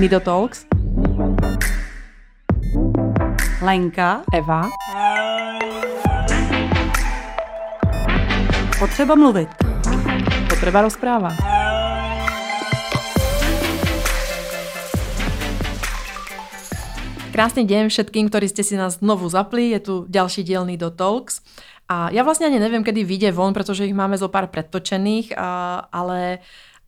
Nido Talks. Lenka. Eva. Potřeba mluvit. Potreba rozpráva. Krásný deň všetkým, ktorí ste si nás znovu zapli. Je tu ďalší diel Nido Talks. A ja vlastne ani neviem, kedy vyjde von, pretože ich máme zo pár predtočených, ale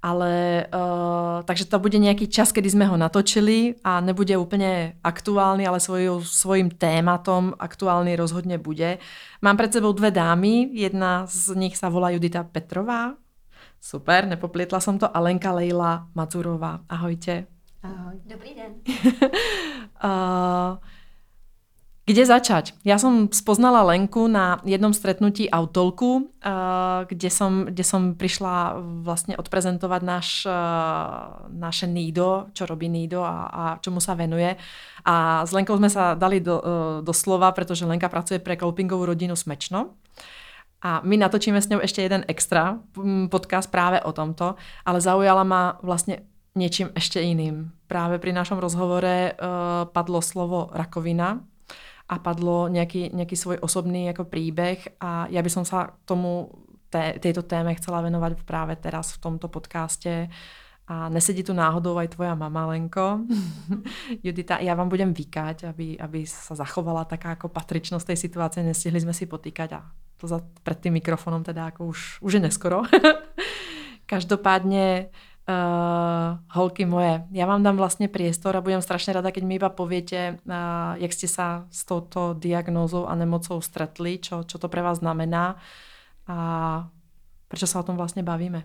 ale uh, takže to bude nejaký čas, kedy sme ho natočili a nebude úplne aktuálny, ale svoj, svojim tématom aktuálny rozhodne bude. Mám pred sebou dve dámy, jedna z nich sa volá Judita Petrová. Super, nepoplietla som to. Alenka Lejla Mazurová. Ahojte. Ahoj. Dobrý den. uh, Kde začať? Ja som spoznala Lenku na jednom stretnutí Autolku, eh, kde som, kde som prišla vlastne odprezentovať náš, eh, naše Nido, čo robí Nido a, a čomu sa venuje. A s Lenkou sme sa dali do, eh, do slova, pretože Lenka pracuje pre kolpingovú rodinu Smečno. A my natočíme s ňou ešte jeden extra podcast práve o tomto, ale zaujala ma vlastne niečím ešte iným. Práve pri našom rozhovore uh, padlo slovo rakovina, a padlo nějaký, nějaký svůj osobný jako príbeh a já bych sa tomu té, této téme chcela venovat právě teraz v tomto podcastě a nesedí tu náhodou aj tvoja mama, Lenko. Judita, já vám budem vykať, aby, aby sa zachovala taká jako patričnost tej situace. Nestihli jsme si potýkať a to za, před tým mikrofonom teda jako už, už je neskoro. Každopádně Uh, holky moje, já vám dám vlastně priestor a budem strašně rada, keď mi iba poviete, uh, jak ste sa s touto diagnózou a nemocou stretli, čo, čo to pre vás znamená a proč se o tom vlastně bavíme.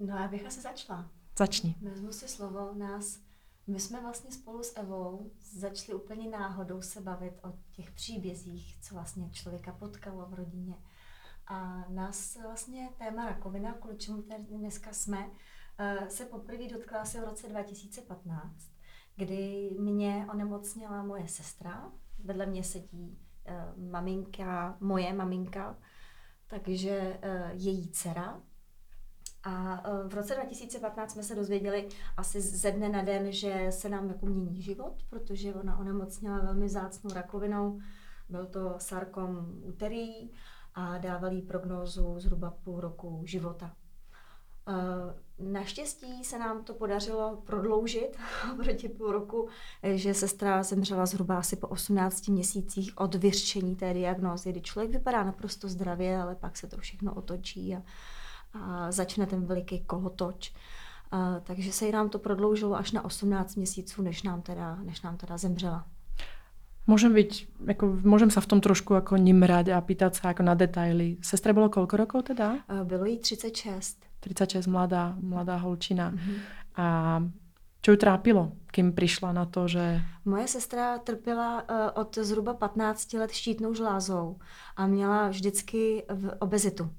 No já bych asi začala. Začni. Vezmu si slovo nás. My jsme vlastně spolu s Evou začali úplně náhodou se bavit o těch příbězích, co vlastně člověka potkalo v rodině. A nás vlastně téma rakovina, kvůli čemu tady dneska jsme, eh, se poprvé dotkla asi v roce 2015, kdy mě onemocněla moje sestra, vedle mě sedí eh, maminka, moje maminka, takže eh, její dcera. A v roce 2015 jsme se dozvěděli asi ze dne na den, že se nám jako mění život, protože ona onemocněla velmi zácnou rakovinou. Byl to sarkom úterý a dávali prognózu zhruba půl roku života. Naštěstí se nám to podařilo prodloužit proti půl roku, že sestra zemřela zhruba asi po 18 měsících od vyřčení té diagnózy, kdy člověk vypadá naprosto zdravě, ale pak se to všechno otočí a, a začne ten veliký kolotoč. A, takže se jí nám to prodloužilo až na 18 měsíců, než nám teda, než nám teda zemřela. Môžem byť, ako, môžem sa v tom trošku ako nimrať a pýtať sa ako na detaily. Sestre bolo koľko rokov teda? Bylo jí 36. 36, mladá, mladá holčina. Mm-hmm. A čo ju trápilo, kým přišla na to, že... Moje sestra trpěla uh, od zhruba 15 let štítnou žlázou a měla vždycky v obezitu.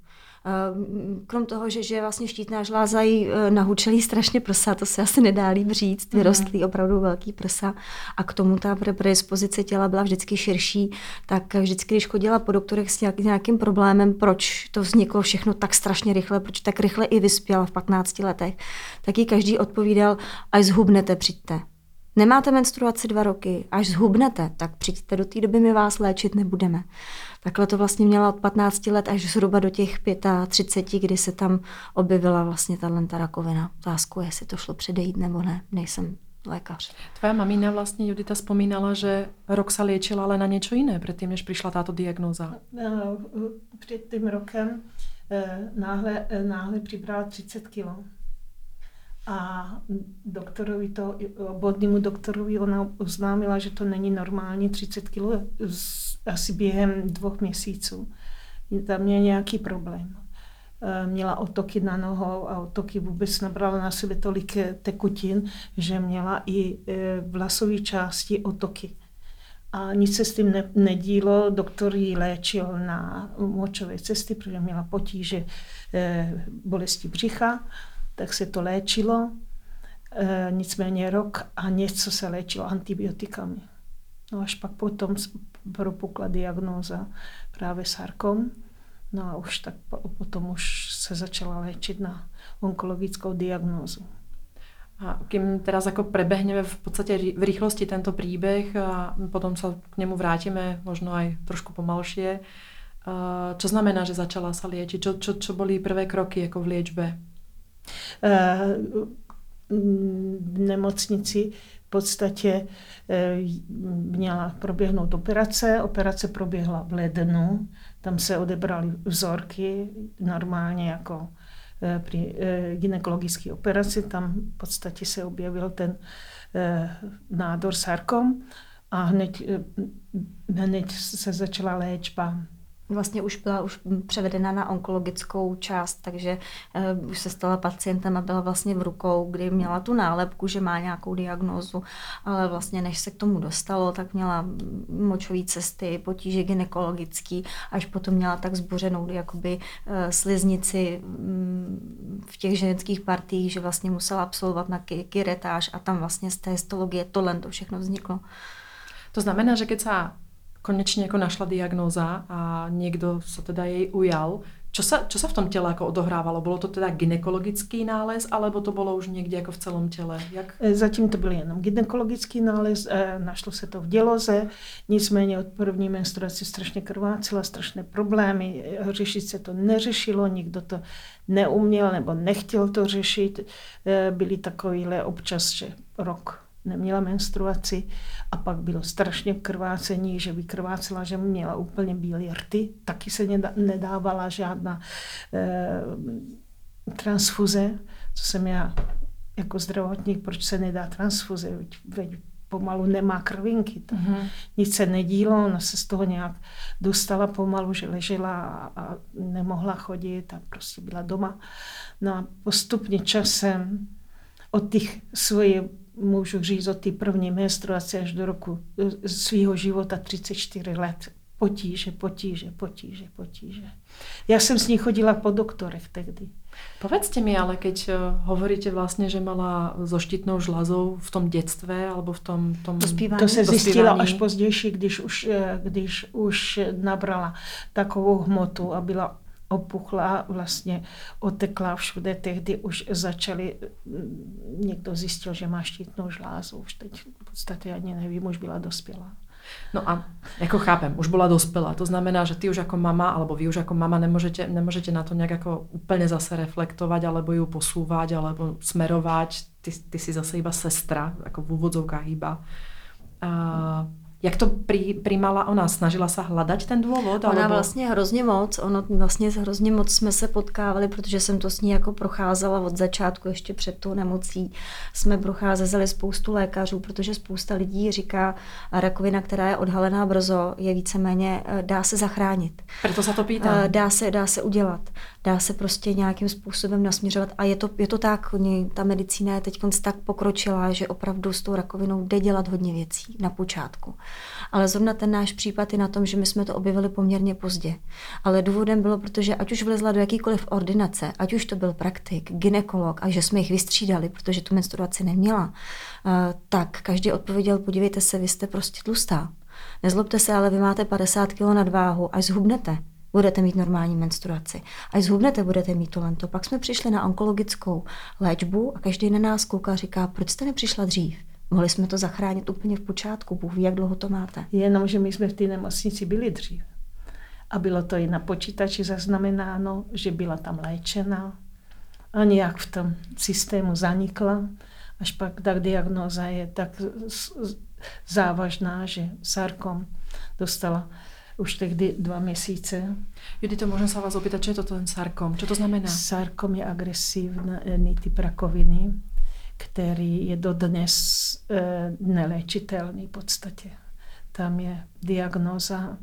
Ehm, krom toho, že, že vlastně štítná žláza jí eh, nahučelí strašně prsa, to se asi nedá líp říct, mhm. vyrostlý opravdu velký prsa a k tomu ta predispozice těla byla vždycky širší, tak vždycky, když chodila po doktorech s nějakým problémem, proč to vzniklo všechno tak strašně rychle, proč tak rychle i vyspěla v 15 letech, tak jí každý odpovídal, až zhubnete, přijďte. Nemáte menstruaci dva roky, až zhubnete, tak přijďte, do té doby my vás léčit nebudeme. Takhle to vlastně měla od 15 let až zhruba do těch 35, kdy se tam objevila vlastně ta rakovina. Otázku, jestli to šlo předejít nebo ne, nejsem lékař. Tvoja mamina vlastně Judita vzpomínala, že rok se léčila, ale na něco jiné, předtím, než přišla tato diagnóza. No, před tím rokem eh, náhle, eh, náhle přibrala 30 kg. A doktorovi to, obvodnímu doktorovi ona oznámila, že to není normální 30 kg asi během dvou měsíců. Tam je nějaký problém. E, měla otoky na nohou a otoky vůbec nabrala na sebe tolik tekutin, že měla i e, vlasové části otoky. A nic se s tím ne, nedílo. Doktor ji léčil na močové cesty, protože měla potíže e, bolesti břicha tak se to léčilo. E, nicméně rok a něco se léčilo antibiotikami. No až pak potom propukla diagnóza právě sarkom. No a už tak potom už se začala léčit na onkologickou diagnózu. A kým teraz ako prebehneme v podstate v rýchlosti tento príbeh a potom sa k nemu vrátime možno aj trošku pomalšie. Čo znamená, že začala? Čo, čo, čo boli prvé kroky jako v liečbe? V nemocnici v podstatě měla proběhnout operace. Operace proběhla v lednu. Tam se odebrali vzorky normálně jako při gynekologické operaci. Tam v podstatě se objevil ten nádor sarkom a hned, hned se začala léčba vlastně už byla už převedena na onkologickou část, takže uh, už se stala pacientem a byla vlastně v rukou, kdy měla tu nálepku, že má nějakou diagnózu, ale vlastně než se k tomu dostalo, tak měla močové cesty, potíže gynekologický, až potom měla tak zbořenou jakoby uh, sliznici um, v těch ženských partiích, že vlastně musela absolvovat na kiretáž a tam vlastně z té histologie tohle to všechno vzniklo. To znamená, že keď sa konečne ako našla diagnóza a niekto sa teda jej ujal. Čo sa, čo sa v tom tele ako odohrávalo? Bylo to teda gynekologický nález, alebo to bylo už někde jako v celém těle? Jak? E, zatím to byl jenom gynekologický nález, e, našlo se to v děloze, nicméně od první menstruace strašně krvácela, strašné problémy, e, řešit se to neřešilo, nikdo to neuměl nebo nechtěl to řešit. Byly takovýhle občas, že rok neměla menstruaci a pak bylo strašně krvácení, že vykrvácela, že měla úplně bílé rty, taky se nedávala žádná eh, transfuze, co jsem já jako zdravotník, proč se nedá transfuze, veď, veď pomalu nemá krvinky. Mm-hmm. Nic se nedílo, ona se z toho nějak dostala pomalu, že ležela a, a nemohla chodit a prostě byla doma. No a postupně časem od těch svoje můžu říct od té první menstruace až do roku e, svého života 34 let. Potíže, potíže, potíže, potíže. Já jsem s ní chodila po doktorech tehdy. Povedzte mi ale, keď e, hovoríte vlastně, že mala so štítnou žlazou v tom dětstve alebo v tom... tom to se zjistilo až později, když už, e, když už nabrala takovou hmotu a byla opuchla, vlastně otekla všude. Tehdy už začali, mm, někdo zjistil, že má štítnou žlázu. Už teď v podstatě ani nevím, už byla dospělá. No a jako chápem, už byla dospělá. To znamená, že ty už jako mama, alebo vy už jako mama nemůžete, nemůžete na to nějak jako úplně zase reflektovat, alebo ju posúvať, alebo smerovat. Ty, ty si zase iba sestra, jako v úvodzovkách iba. Uh, jak to primala ona? Snažila se hledat ten důvod? Ona alebo... vlastně hrozně moc, ono vlastně hrozně moc jsme se potkávali, protože jsem to s ní jako procházela od začátku, ještě před tou nemocí. Jsme procházeli spoustu lékařů, protože spousta lidí říká, rakovina, která je odhalená brzo, je víceméně, eh, dá se zachránit. Proto se to pýtám. Eh, dá se, dá se udělat. Dá se prostě nějakým způsobem nasměřovat. A je to, je to tak, ta medicína je teď tak pokročila, že opravdu s tou rakovinou jde dělat hodně věcí na počátku. Ale zrovna ten náš případ je na tom, že my jsme to objevili poměrně pozdě. Ale důvodem bylo, protože ať už vlezla do jakýkoliv ordinace, ať už to byl praktik, ginekolog a že jsme jich vystřídali, protože tu menstruaci neměla, eh, tak každý odpověděl, podívejte se, vy jste prostě tlustá. Nezlobte se, ale vy máte 50 kg nadváhu, až zhubnete budete mít normální menstruaci. Až zhubnete, budete mít to lento. Pak jsme přišli na onkologickou léčbu a každý na nás kouká a říká, proč jste nepřišla dřív? Mohli jsme to zachránit úplně v počátku. Bůh ví, jak dlouho to máte. Jenom, že my jsme v té nemocnici byli dřív. A bylo to i na počítači zaznamenáno, že byla tam léčena a nějak v tom systému zanikla. Až pak tak diagnóza je tak závažná, že sarkom dostala už tehdy dva měsíce. Judito, můžu se vás opýtat, co je to ten sarkom? Co to znamená? Sarkom je agresivní typ rakoviny který je dodnes e, neléčitelný v podstatě. Tam je diagnoza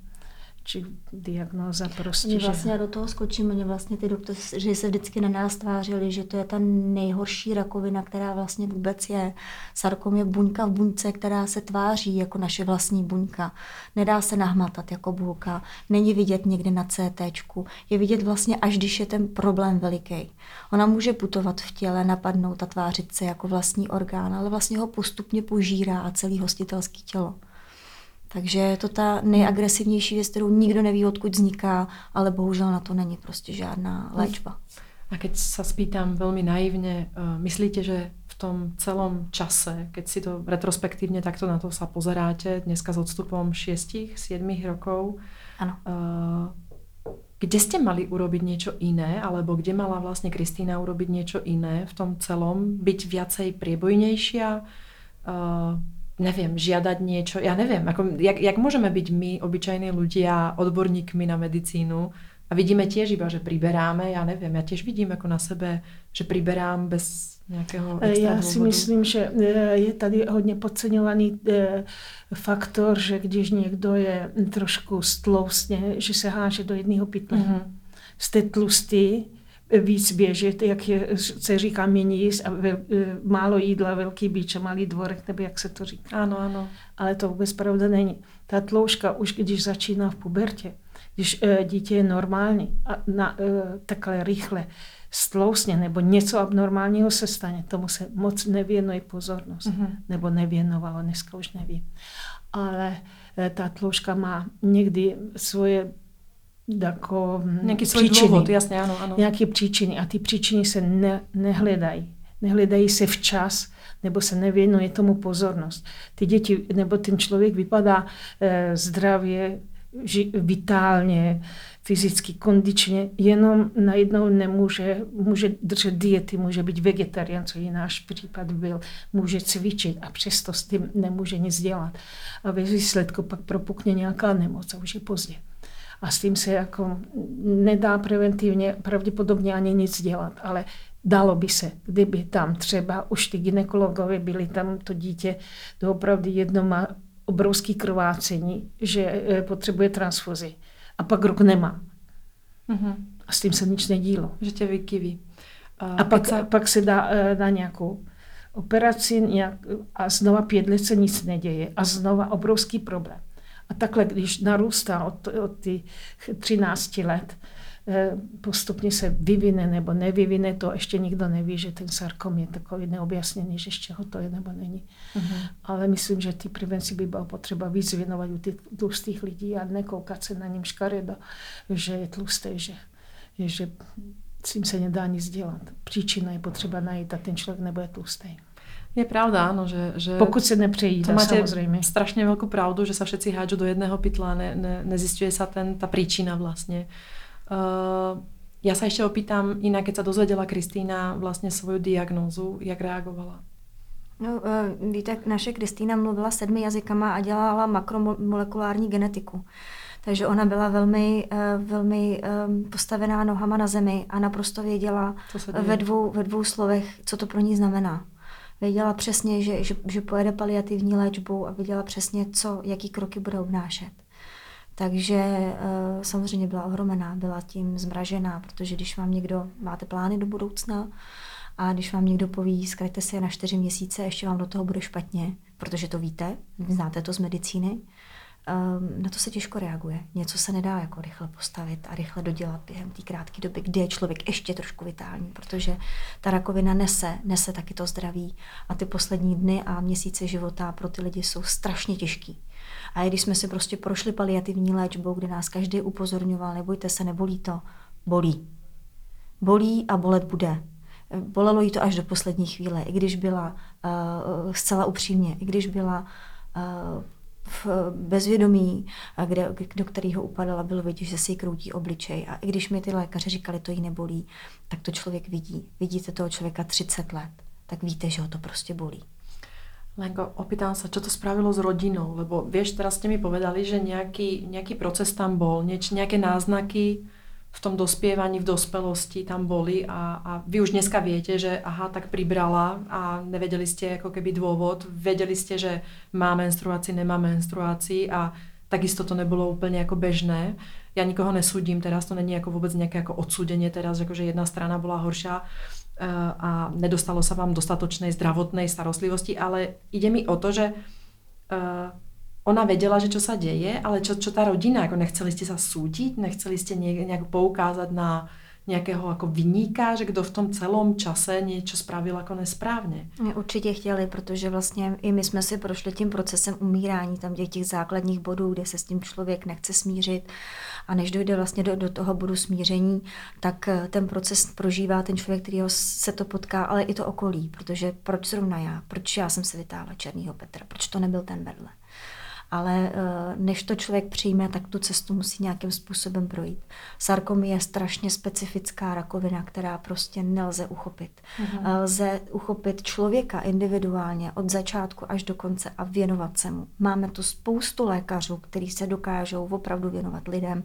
či diagnóza prostě. Mě vlastně že... do toho skočím, mě vlastně ty doktoři, že se vždycky na nás tvářili, že to je ta nejhorší rakovina, která vlastně vůbec je. Sarkom je buňka v buňce, která se tváří jako naše vlastní buňka. Nedá se nahmatat jako bulka, není vidět někde na CT, je vidět vlastně až když je ten problém veliký. Ona může putovat v těle, napadnout a tvářit se jako vlastní orgán, ale vlastně ho postupně požírá a celý hostitelský tělo. Takže je to ta nejagresivnější věc, kterou nikdo neví, odkud vzniká, ale bohužel na to není prostě žádná léčba. A keď sa spýtam veľmi naivne, uh, myslíte, že v tom celom čase, keď si to retrospektívne takto na to sa pozeráte, dneska s odstupom 6-7 rokov, ano. Uh, kde ste mali urobiť niečo iné, alebo kde mala vlastne Kristýna urobiť niečo iné v tom celom, byť viacej priebojnejšia, uh, neviem, žiadať niečo, ja neviem, ako, jak, jak môžeme byť my, obyčajní ľudia, odborníkmi na medicínu a vidíme tiež iba, že priberáme, já nevím, já tiež vidím jako na sebe, že priberám bez nějakého extra Já si myslím, že e, je tady hodně podceňovaný e, faktor, že když někdo je trošku stloustně, že se háže do jedného pytle. Mm-hmm. Jste tlustý, víc běžet, jak je, se říká méně jíst a ve, e, málo jídla, velký bíč a malý dvorek, nebo jak se to říká. Ano, ano. Ale to vůbec pravda není. Ta tlouška už když začíná v pubertě, když e, dítě je normální a na, e, takhle rychle stlousně nebo něco abnormálního se stane, tomu se moc nevěnuje pozornost. Mm-hmm. Nebo nevěnovalo, dneska už nevím. Ale e, ta tlouška má někdy svoje jako Nějaký příčiny. Důvod, jasně, ano, ano. Nějaké příčiny a ty příčiny se ne, nehledají. Nehledají se včas, nebo se nevěnuje tomu pozornost. Ty děti, nebo ten člověk vypadá e, zdravě, ži, vitálně, fyzicky, kondičně, jenom najednou nemůže, může držet diety, může být vegetarián, co i náš případ byl, může cvičit a přesto s tím nemůže nic dělat. A ve výsledku pak propukne nějaká nemoc a už je pozdě. A s tím se jako nedá preventivně pravděpodobně ani nic dělat, ale dalo by se, kdyby tam třeba už ty ginekologové byli tam to dítě, to opravdu jedno má obrovský krvácení, že eh, potřebuje transfuzi a pak rok nemá. Mm-hmm. A s tím se nic nedílo. Že tě vykyví. A, a pak, se... pak se dá, eh, dá nějakou operaci nějak, a znova pět let se nic neděje a znova obrovský problém. A takhle, když narůstá od, od těch 13 let, Eh, postupně se vyvine nebo nevyvine, to ještě nikdo neví, že ten sarkom je takový neobjasněný, že z čeho to je nebo není. Uh-huh. Ale myslím, že ty prevenci by bylo potřeba víc věnovat u těch tlustých lidí a nekoukat se na ním škaredo, že je tlustý, že, že s tím se nedá nic dělat. Příčina je potřeba najít a ten člověk nebude tlustý. Je pravda, áno, že, že... Pokud se nepřejídá, to máte samozřejmě. strašně velkou pravdu, že se všetci hádžu do jedného pytla, ne, ne, nezistuje se ten, ta příčina vlastně. Uh, ja sa ešte opýtam, inak keď sa dozvedela Kristýna vlastně svoju diagnózu, jak reagovala? No, uh, víte, naše Kristýna mluvila sedmi jazykama a dělala makromolekulární genetiku. Takže ona byla velmi, uh, velmi postavená nohama na zemi a naprosto věděla ve dvou, ve dvou slovech, co to pro ní znamená. Věděla přesně, že, že, že pojede paliativní léčbu a věděla přesně, co, jaký kroky budou vnášet. Takže eh, samozřejmě byla ohromená, byla tím zmražená, protože když vám někdo, máte plány do budoucna a když vám někdo poví, zkrajte se na čtyři měsíce, ještě vám do toho bude špatně, protože to víte, znáte to z medicíny, ehm, na to se těžko reaguje. Něco se nedá jako rychle postavit a rychle dodělat během té krátké doby, kdy je člověk ještě trošku vitální, protože ta rakovina nese, nese taky to zdraví a ty poslední dny a měsíce života pro ty lidi jsou strašně těžký. A když jsme si prostě prošli paliativní léčbou, kde nás každý upozorňoval, nebojte se, nebolí to, bolí. Bolí a bolet bude. Bolelo jí to až do poslední chvíle, i když byla uh, zcela upřímně, i když byla uh, v bezvědomí, kde, do kterého upadala, bylo vidět, že si kroutí obličej. A i když mi ty lékaři říkali, to jí nebolí, tak to člověk vidí. Vidíte toho člověka 30 let, tak víte, že ho to prostě bolí. Lenko, opýtam sa, čo to spravilo s rodinou, lebo vieš, teraz ste mi povedali, že nejaký, nejaký proces tam bol, nieč, nejaké náznaky v tom dospievaní, v dospelosti tam boli a, a vy už dneska viete, že aha, tak pribrala a nevedeli ste ako keby dôvod, vedeli ste, že má menstruácii, nemá menstruácii a takisto to nebolo úplne ako bežné. Ja nikoho nesúdim teraz, to není ako vôbec nejaké ako odsúdenie teraz, že jedna strana bola horšia Eh, a nedostalo sa vám dostatočnej zdravotnej starostlivosti, ale ide mi o to, že uh, ona vedela, že čo sa deje, ale čo tá rodina, ako nechceli ste sa súdiť, nechceli ste nejak poukázať na nějakého jako vyníka, že kdo v tom celom čase něco spravil jako nesprávně? My určitě chtěli, protože vlastně i my jsme si prošli tím procesem umírání, tam těch, těch základních bodů, kde se s tím člověk nechce smířit. A než dojde vlastně do, do toho bodu smíření, tak eh, ten proces prožívá ten člověk, který se to potká, ale i to okolí, protože proč zrovna já, proč já jsem se vytáhla Černýho Petra, proč to nebyl ten vedle ale eh, než to člověk přijme, tak tu cestu musí nějakým způsobem projít. Sarkomie je strašně specifická rakovina, která prostě nelze uchopit. Mm-hmm. Lze uchopit člověka individuálně od začátku až do konce a věnovat se mu. Máme tu spoustu lékařů, kteří se dokážou opravdu věnovat lidem,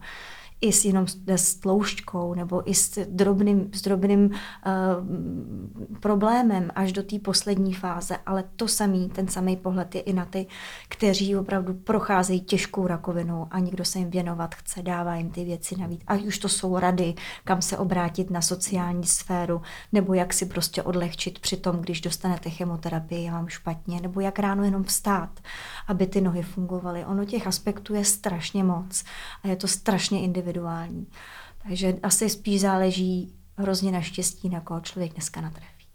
i s jenom s tloušťkou nebo i s drobným, s drobným uh, problémem až do té poslední fáze, ale to samý, ten samý pohled je i na ty, kteří opravdu procházejí těžkou rakovinou a nikdo se jim věnovat chce, dává jim ty věci navíc. A už to jsou rady, kam se obrátit na sociální sféru, nebo jak si prostě odlehčit při tom, když dostanete chemoterapii, je vám špatně, nebo jak ráno jenom vstát, aby ty nohy fungovaly. Ono těch aspektů je strašně moc a je to strašně individuální individuální. Takže asi spíš záleží hrozně na štěstí, na koho člověk dneska natrefí.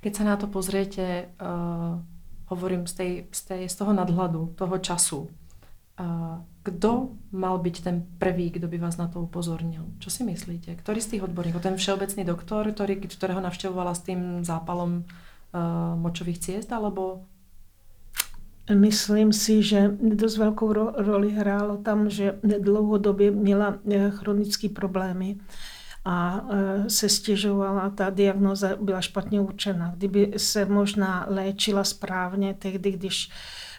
Keď se na to pozriete, uh, hovorím z, tej, z, tej, z toho nadhľadu, toho času, uh, kdo mal byť ten prvý, kdo by vás na to upozornil? Čo si myslíte? Ktorý z tých odborníkov? Ten všeobecný doktor, ktorý, ktorého navštevovala s tým zápalom uh, močových ciest, alebo Myslím si, že dost velkou roli hrálo tam, že dlouhodobě měla eh, chronické problémy a eh, se stěžovala, ta diagnoza byla špatně určena. Kdyby se možná léčila správně tehdy, když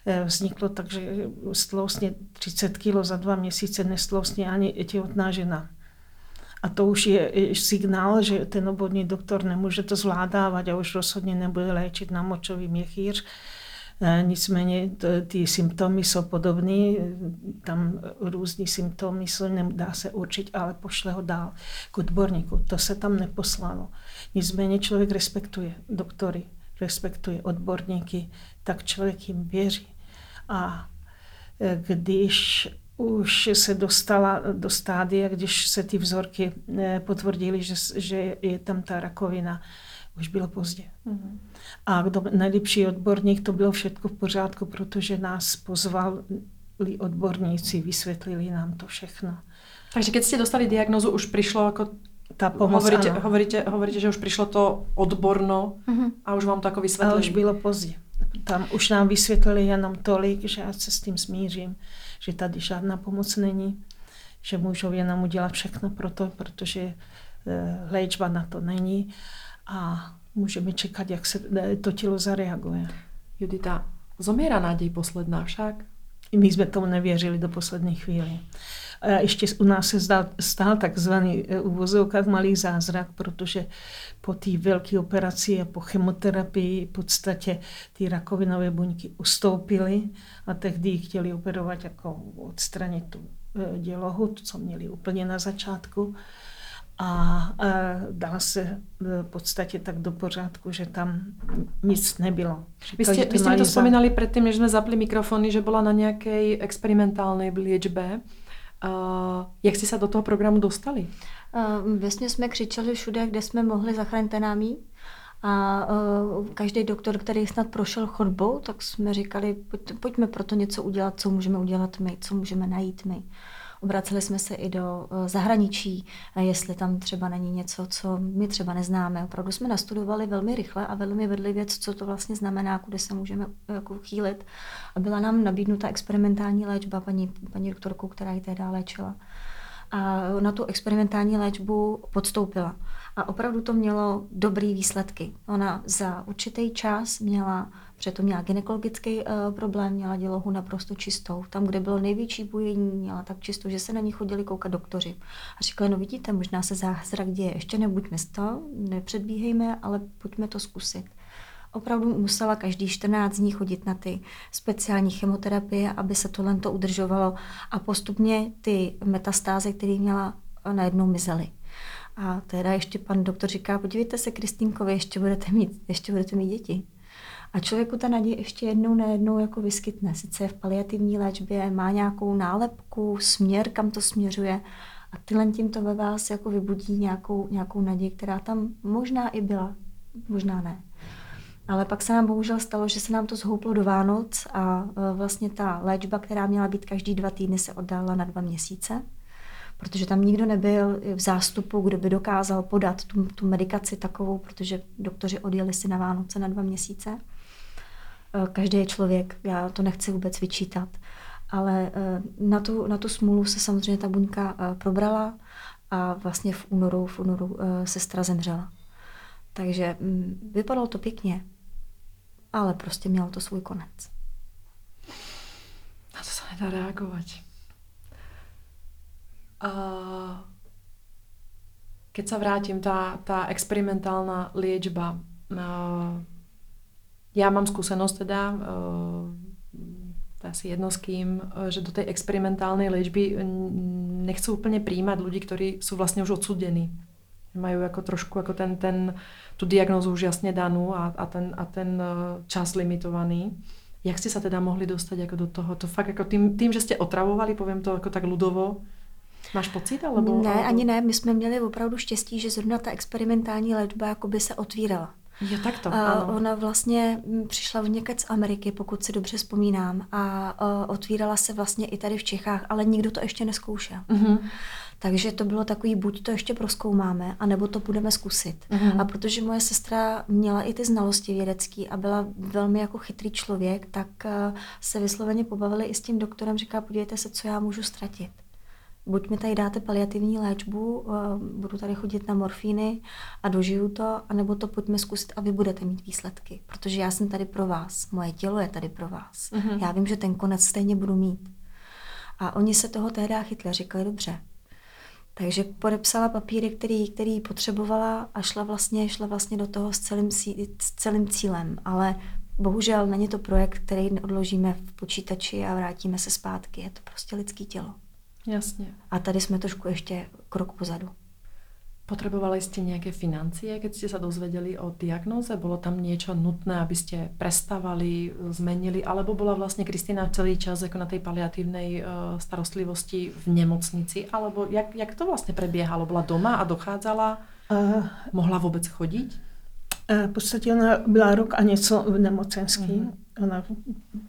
eh, vzniklo takže stlousně 30 kg za dva měsíce, nestlousně ani těhotná žena. A to už je signál, že ten obvodní doktor nemůže to zvládávat a už rozhodně nebude léčit na močový měchýř, nicméně ty symptomy jsou podobné, tam různý symptomy jsou, nedá se určit, ale pošle ho dál k odborníku. To se tam neposlalo. Nicméně člověk respektuje doktory, respektuje odborníky, tak člověk jim věří. A e, když už se dostala do stádia, když se ty vzorky e, potvrdily, že, že je tam ta rakovina, už bylo pozdě. Mm-hmm. A kdo nejlepší odborník, to bylo všechno v pořádku, protože nás pozvali odborníci, vysvětlili nám to všechno. Takže keď jste dostali diagnozu, už přišlo jako ta pomoc, hovoríte, hovoríte, hovoríte, že už přišlo to odborno mm-hmm. a už vám to jako vysvětlili. Ale už bylo pozdě. Tam už nám vysvětlili jenom tolik, že já se s tím smířím, že tady žádná pomoc není, že můžou jenom udělat všechno pro to, protože eh, léčba na to není a můžeme čekat, jak se to tělo zareaguje. Judita, zomiera nádej posledná však? My jsme tomu nevěřili do poslední chvíli. A ještě u nás se zdal, stál takzvaný eh, uvozovkách malý zázrak, protože po té velké operaci a po chemoterapii v podstatě ty rakovinové buňky ustoupily a tehdy chtěli operovat jako odstranit tu eh, dělohu, co měli úplně na začátku a dala se v podstatě tak do pořádku, že tam nic nebylo. Vy jste, vy jste mi to vzpomínali předtím, než jsme zapli mikrofony, že byla na nějaké experimentální léčbě. Uh, jak jste se do toho programu dostali? Uh, vlastně jsme křičeli všude, kde jsme mohli zachránit námí. A uh, každý doktor, který snad prošel chodbou, tak jsme říkali, pojď, pojďme pro to něco udělat, co můžeme udělat my, co můžeme najít my. Obraceli jsme se i do eh, zahraničí, jestli tam třeba není něco, co my třeba neznáme. Opravdu jsme nastudovali velmi rychle a velmi vedli věc, co to vlastně znamená, kudy se můžeme jako chýlit. A byla nám nabídnuta experimentální léčba paní, paní doktorkou, která ji tehdy léčila. A na tu experimentální léčbu podstoupila. A opravdu to mělo dobrý výsledky. Ona za určitý čas měla to měla gynekologický uh, problém, měla dělohu naprosto čistou. Tam, kde bylo největší bujení, měla tak čistou, že se na ní chodili koukat doktoři. A říkali, no vidíte, možná se zázrak děje, ještě nebuďme toho, nepředbíhejme, ale pojďme to zkusit. Opravdu musela každý 14 dní chodit na ty speciální chemoterapie, aby se tohle to udržovalo a postupně ty metastáze, které měla, najednou mizely. A teda ještě pan doktor říká, podívejte se, Kristýnkovi, ještě budete mít, ještě budete mít děti. A člověku ta naděje ještě jednou nejednou jako vyskytne. Sice je v paliativní léčbě, má nějakou nálepku, směr, kam to směřuje, A tyhle tím to ve vás jako vybudí nějakou, nějakou naději, která tam možná i byla, možná ne. Ale pak se nám bohužel stalo, že se nám to zhouplo do Vánoc a e, vlastně ta léčba, která měla být každý dva týdny, se oddala na dva měsíce, protože tam nikdo nebyl v zástupu, kdo by dokázal podat tu, tu medikaci takovou, protože doktoři odjeli si na Vánoce na dva měsíce. E, každý je člověk, já to nechci vůbec vyčítat, ale e, na tu, na tu smůlu se samozřejmě ta buňka probrala a vlastně v únoru, v únoru sestra zemřela. Takže mm, vypadalo to pěkně ale prostě mělo to svůj konec. Na to se nedá reagovat. A keď sa vrátim, tá, tá experimentálna liečba, ja mám skúsenosť teda, je asi jedno s kým, že do tej experimentálnej liečby nechcú úplne príjmať ľudí, ktorí sú vlastne už odsudení. Majú ako trošku ako ten, ten tu diagnózu už jasne danú a, a, ten, a ten čas limitovaný. Jak ste sa teda mohli dostať ako do toho? To fakt ako tým, tým, že ste otravovali, poviem to jako tak ludovo, Máš pocit? Alebo, ne, alebo... ani ne. My jsme měli opravdu štěstí, že zrovna ta experimentální léčba jakoby se otvírala. Jo, tak to, ano. Ona vlastně přišla v někde z Ameriky, pokud si dobře vzpomínám, a uh, otvírala se vlastně i tady v Čechách, ale nikdo to ještě neskoušel. Uh-huh. Takže to bylo takový, buď to ještě proskoumáme, anebo to budeme zkusit. Mm-hmm. A protože moje sestra měla i ty znalosti vědecké a byla velmi jako chytrý člověk, tak eh, se vysloveně pobavili i s tím doktorem, říká, podívejte se, co já můžu ztratit. Buď mi tady dáte paliativní léčbu, eh, budu tady chodit na morfíny a dožiju to, anebo to pojďme zkusit a vy budete mít výsledky. Protože já jsem tady pro vás, moje tělo je tady pro vás. Mm-hmm. Já vím, že ten konec stejně budu mít. A oni se toho tehdy chytli a říkali, dobře, takže podepsala papíry, který, který potřebovala a šla vlastně, šla vlastně do toho s celým, s celým cílem. Ale bohužel není to projekt, který odložíme v počítači a vrátíme se zpátky. Je to prostě lidský tělo. Jasně. A tady jsme trošku ještě krok pozadu. Potrebovali ste nejaké financie, keď ste sa dozvedeli o diagnóze? Bolo tam niečo nutné, aby ste prestávali, zmenili? Alebo bola vlastne Kristýna celý čas ako na tej paliatívnej uh, starostlivosti v nemocnici? Alebo jak, jak to vlastne prebiehalo? Bola doma a dochádzala? Uh, Mohla vůbec chodit? Uh, v podstatě ona byla rok a něco v nemocenský. Uh-huh. Ona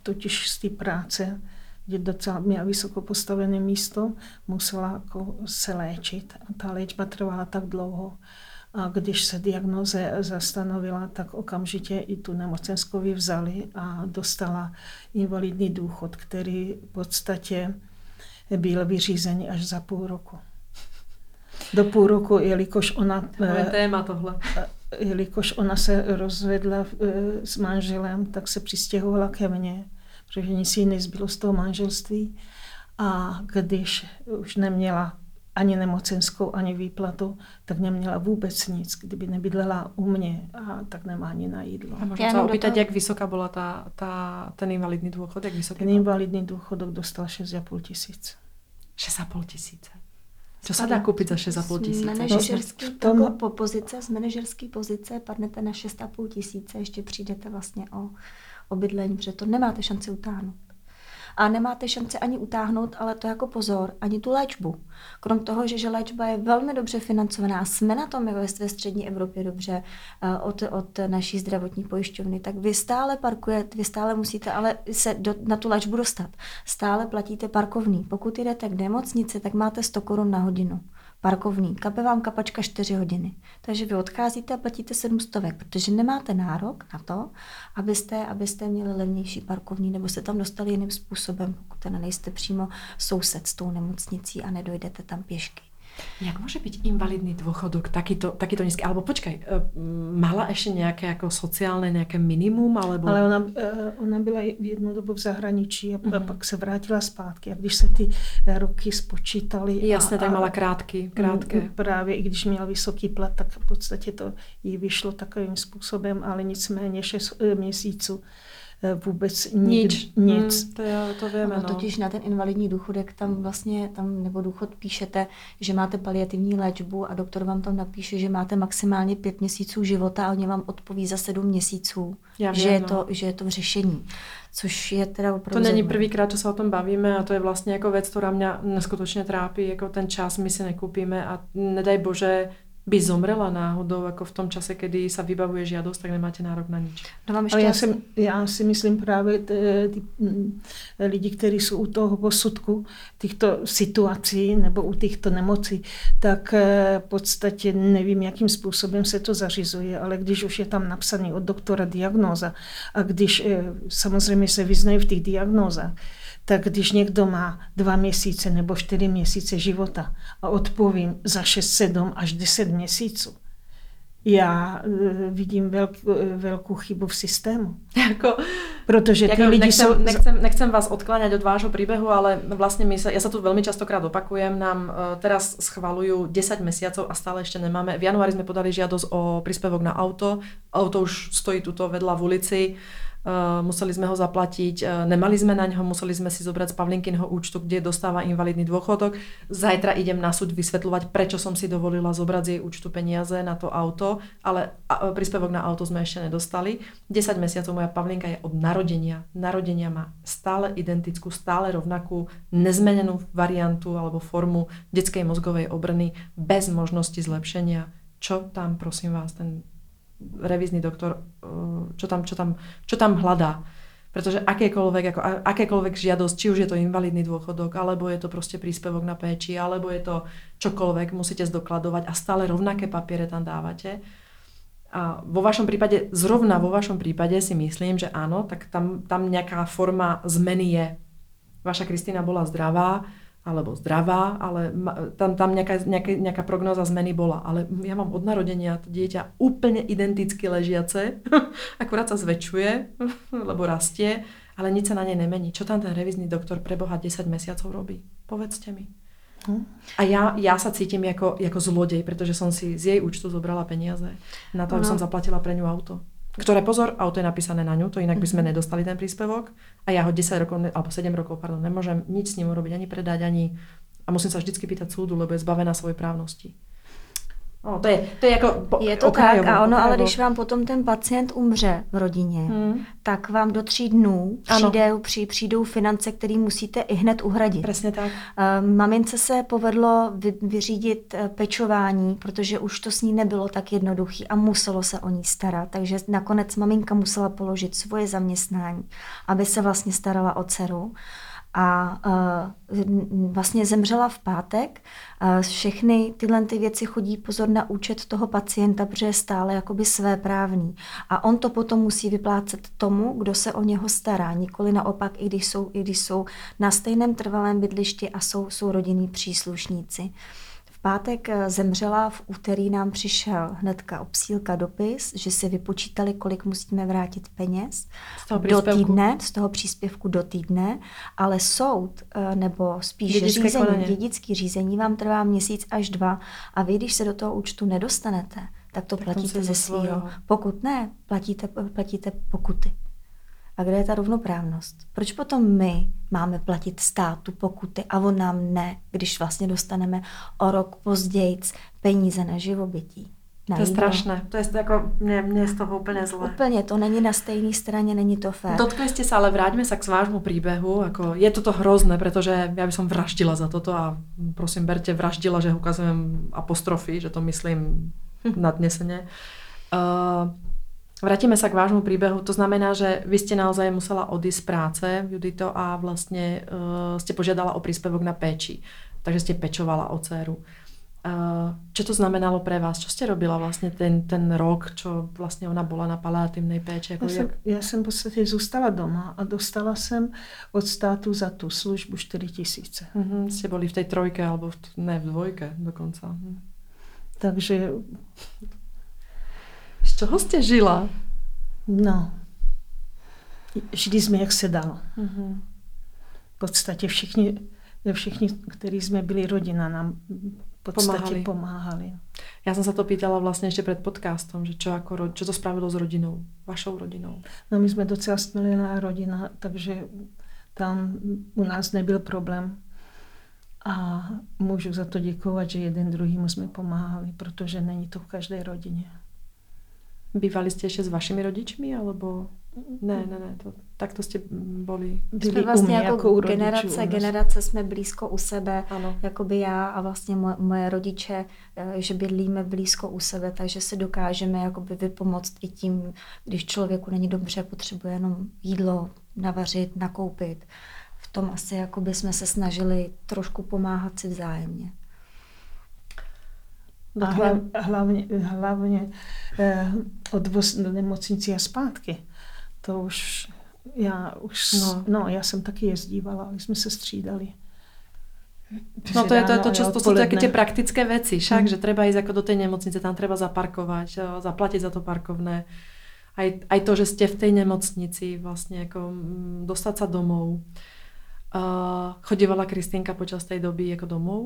totiž z té práce kde docela měla vysoko postavené místo, musela jako se léčit. A ta léčba trvala tak dlouho. A když se diagnoze zastanovila, tak okamžitě i tu nemocenskou vzali a dostala invalidní důchod, který v podstatě byl vyřízený až za půl roku. Do půl roku, jelikož ona... Moje téma tohle. Jelikož ona se rozvedla eh, s manželem, tak se přistěhovala ke mně protože nic jí nezbylo z toho manželství. A když už neměla ani nemocenskou, ani výplatu, tak neměla vůbec nic. Kdyby nebydlela u mě, a tak nemá ani na jídlo. A můžu se opýtat, toho... jak vysoká byla ta, ta, ten invalidní důchod? Jak vysoký ten invalidní důchod dostal 6,5 tisíc. 6,5 tisíce? Co se dá koupit za 6,5 tisíce? Manažerský, no, tom... po pozice, z manažerské pozice padnete na 6,5 tisíce, ještě přijdete vlastně o o bydlení, protože to nemáte šanci utáhnout. A nemáte šanci ani utáhnout, ale to jako pozor, ani tu léčbu. Krom toho, že, že léčba je velmi dobře financovaná, jsme na tom jako ve střední Evropě dobře uh, od, od naší zdravotní pojišťovny, tak vy stále parkujete, vy stále musíte ale se do, na tu léčbu dostat. Stále platíte parkovný. Pokud jdete k nemocnici, tak máte 100 korun na hodinu parkovný. Kape vám kapačka 4 hodiny. Takže vy odcházíte a platíte 700, protože nemáte nárok na to, abyste, abyste měli levnější parkovní nebo se tam dostali jiným způsobem, pokud nejste přímo soused s tou nemocnicí a nedojdete tam pěšky. Jak může být invalidný dôchodok takýto, takýto nízky? Alebo počkaj, eh, mala ještě nějaké jako sociálne nějaké minimum? Alebo... Ale ona, eh, ona byla jednu dobu v zahraničí a, uh-huh. pak se vrátila zpátky. A když se ty roky spočítaly... Jasně, a, tak mala krátky, krátké. Právě, i když měla vysoký plat, tak v podstatě to jí vyšlo takovým způsobem, ale nicméně šest eh, měsíců eh, vůbec nikdy, Nič. nic. Mm, to, je, to víme, Ono no. totiž na ten invalidní důchodek tam vlastně, tam nebo důchod píšete, že máte paliativní léčbu a doktor vám tam napíše, že máte maximálně pět měsíců života a oni vám odpoví za sedm měsíců, Já že, vím, je no. to, že je to v řešení. Což je teda To opravdu není zajímavé. prvýkrát, čo sa o tom bavíme a to je vlastne ako vec, ktorá mňa neskutočne trápi, ako ten čas my si nekúpime a nedaj Bože, by zomrela náhodou, ako v tom čase, kedy sa vybavuje žiadosť, tak nemáte nárok na nič. No vám ještě Ale já, jsem, já si myslím právě t- ty mm, lidi, kteří jsou u toho posudku, těchto situací nebo u těchto nemocí, tak eh, v podstatě nevím, jakým způsobem se to zařizuje, ale když už je tam napsaný od doktora diagnóza a když eh, samozřejmě se vyznají v těch diagnózách, tak když někdo má dva měsíce nebo čtyři měsíce života a odpovím za 6, 7 až 10 měsíců, já eh, vidím velk, eh, velkou chybu v systému. Ako, Protože ty Jako lidi nechcem, jsou... nechcem, nechcem vás odkláňať od vášho príbehu, ale vlastne my sa, ja sa tu veľmi častokrát opakujem, nám uh, teraz schvalujú 10 mesiacov a stále ešte nemáme. V januári sme podali žiadosť o príspevok na auto. Auto už stojí tuto vedľa v ulici. Uh, museli sme ho zaplatiť, uh, nemali sme na ňo, museli sme si zobrať z Pavlinkinho účtu, kde dostáva invalidný dôchodok. Zajtra idem na súd vysvetľovať, prečo som si dovolila zobrať z jej účtu peniaze na to auto, ale a, príspevok na auto sme ešte nedostali. 10 mesiacov moja Pavlinka je od narodenia. Narodenia má stále identickú, stále rovnakú, nezmenenú variantu alebo formu detskej mozgovej obrny bez možnosti zlepšenia. Čo tam, prosím vás, ten revízny doktor, uh, čo tam, čo tam, čo tam hľadá. Pretože akékoľvek, ako, a- akékoľvek žiadosť, či už je to invalidný dôchodok, alebo je to proste príspevok na péči, alebo je to čokoľvek, musíte zdokladovať a stále rovnaké papiere tam dávate. A vo vašom prípade, zrovna vo vašom prípade si myslím, že áno, tak tam, tam nejaká forma zmeny je. Vaša Kristýna bola zdravá, alebo zdravá, ale tam, tam nejaká, nejaká, nejaká prognóza zmeny bola. Ale ja mám od narodenia to dieťa úplne identicky ležiace, akurát sa zväčšuje, lebo rastie, ale nič sa na nej nemení. Čo tam ten revizný doktor pre Boha 10 mesiacov robí? Povedzte mi. Hm? A ja, ja sa cítim ako, ako zlodej, pretože som si z jej účtu zobrala peniaze na to, aby som zaplatila pre ňu auto. Ktoré, pozor, auto je napísané na ňu, to inak by sme nedostali ten príspevok a ja ho 10 rokov, alebo 7 rokov, pardon, nemôžem nič s ním urobiť, ani predať, ani... A musím sa vždycky pýtať súdu, lebo je zbavená svojej právnosti. No, to je, to je jako po, Je to okrajovo, tak a ono, ale okrajovo. když vám potom ten pacient umře v rodině, Hmm, tak vám do tří dnů přijde, při, přijdou finance, které musíte i hned uhradit. presne tak. Eh, Mamince se povedlo vy, vyřídit eh, pečování, protože už to s ní nebylo tak jednoduchý a muselo se o ní starat. Takže nakonec maminka musela položit svoje zaměstnání, aby se vlastně starala o dceru. A uh, vlastně zemřela v pátek. Uh, všechny tyhle ty věci chodí pozor na účet toho pacienta, protože je stále jakoby svéprávný. A on to potom musí vyplácet tomu, kdo se o něho stará. Nikoli naopak, i když jsou, i když jsou na stejném trvalém bydlišti a jsou, jsou rodinní příslušníci. Pátek eh, zemřela, v úterý nám přišel hnedka obsílka dopis, že si vypočítali, kolik musíme vrátit peněz Z toho do týdne, z toho příspěvku do týdne, ale soud eh, nebo spíš Dědické řízení, konání. dědický řízení vám trvá měsíc až dva a vy, když se do toho účtu nedostanete, tak to Tak platíte ze svého. Pokud ne, platíte, platíte pokuty. A kde je ta rovnoprávnost? Proč potom my máme platit státu pokuty a on nám ne, když vlastně dostaneme o rok později peníze na živobytí? Na To je jídlo? strašné. To je jako, mne, mne je z toho úplne zle. Úplně, to není na stejné straně, není to fér. Dotkli ste sa, ale vráťme sa k vášmu príbehu. Ako, je toto hrozné, pretože ja by som vraždila za toto a prosím, berte vraždila, že ukazujem apostrofy, že to myslím nadnesene. Uh, vrátime sa k vášmu príbehu. To znamená, že vy ste naozaj musela odísť z práce, Judito, a vlastne uh, ste požiadala o príspevok na péči. Takže ste pečovala o dceru. Uh, čo to znamenalo pre vás? Čo ste robila vlastne ten, ten rok, čo vlastne ona bola na paliatívnej péči? Ako, Já jsem, já jsem v podstatě zůstala doma a dostala jsem od státu za tu službu 4 tisíce. Mhm, ste boli v tej trojke, alebo v, ne, v dvojke dokonca. Mhm. Takže, Z čoho ste žila? no, žili jsme, jak se dalo. Mhm. V podstatě všichni, všichni, kteří jsme byli rodina, nám podstatě Pomáhali. pomáhali. Já jsem se to pýtala vlastně ještě před podcastem, že čo, jako, čo to spravilo s rodinou, vašou rodinou. No my jsme docela smělená rodina, takže tam u nás nebyl problém. A můžu za to děkovat, že jeden druhýmu jsme pomáhali, protože není to v každé rodině. Bývali jste ještě s vašimi rodičmi, alebo... Ne, ne, ne, to, tak to jste. Jsme Byli u vlastně mě jako, jako u rodičů. u generace, nás. generace jsme blízko u sebe, Ano. jakoby já a vlastně moje, moje rodiče, eh, že bydlíme blízko u sebe, takže se dokážeme jakoby vypomoct i tím, když člověku není dobře, potřebuje jenom jídlo navařit, nakoupit. V tom asi jakoby jsme se snažili trošku pomáhat si vzájemně. A hla, hlavně, hlavně eh, odvoz do nemocnici a zpátky. To už, já už, No. no, já jsem taky jezdívala, ale jsme se střídali. No to je to, je to často sú také odpoledne. tie praktické veci, však, Mm. že treba ísť ako do tej nemocnice, tam treba zaparkovať, eh, zaplatiť za to parkovné. Aj, aj to, že ste v tej nemocnici, vlastne ako mm, dostať sa domov. Uh, chodívala Kristýnka počas tej doby ako domov?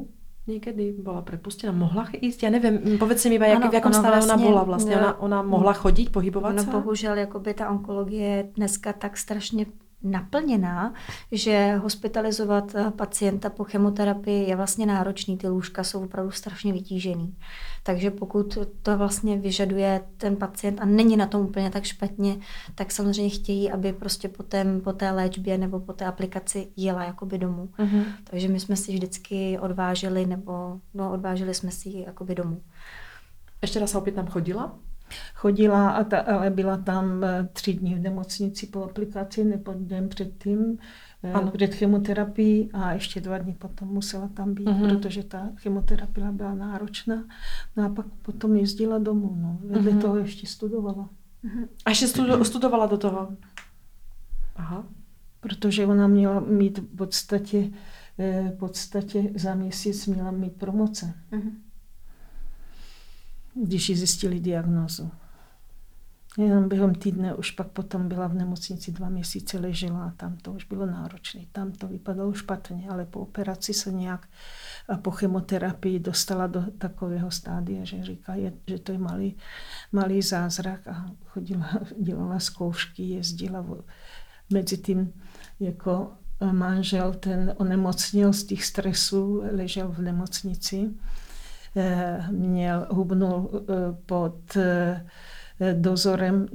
Niekedy bola prepustená, mohla? Ja neviem, mm, povedz mi jak, Ano, v jakom ono stave ona vlastně, bola vlastne. no, Ona, ona mohla chodiť, pohybovať No sa? bohužel jakoby ta onkologie je dneska tak strašně naplněná, že hospitalizovat eh, pacienta po chemoterapii je vlastně náročný. Ty lůžka jsou opravdu strašně vytížený. Takže pokud to vlastně vyžaduje ten pacient a není na tom úplně tak špatně, tak samozřejmě chtějí, aby prostě po, tém, po té léčbě nebo po té aplikaci jela jakoby domů. Mhm. Takže my jsme si vždycky odvážili, nebo no, odvážili jsme si ji jakoby domů. Ešte raz sa opýtam, chodila? Chodila, a ta, ale byla tam eh, tři dny v nemocnici po aplikaci nebo den předtím, eh, Ano. před chemoterapií a ještě dva dny potom musela tam být, Mhm. protože ta chemoterapie byla náročná. No a pak potom jezdila domů. No. Vedle Mhm. toho ještě studovala. A ešte studo- studovala do toho? Aha. Protože ona měla mít v podstatě, eh, v podstatě za měsíc měla mít promoce, Mhm. Když jí zjistili diagnózu. Jenom během týdne už pak potom byla v nemocnici dva měsíce ležela a tam to už bylo náročné. Tam to vypadalo špatně, ale po operaci se nějak a po chemoterapii dostala do takového stádia, že říká, že to je malý, malý zázrak a chodila, dělala zkoušky, jezdila mezi tím jako eh, manžel, ten onemocněl z těch stresů, ležel v nemocnici, měl, hubnul eh, pod eh, dozorem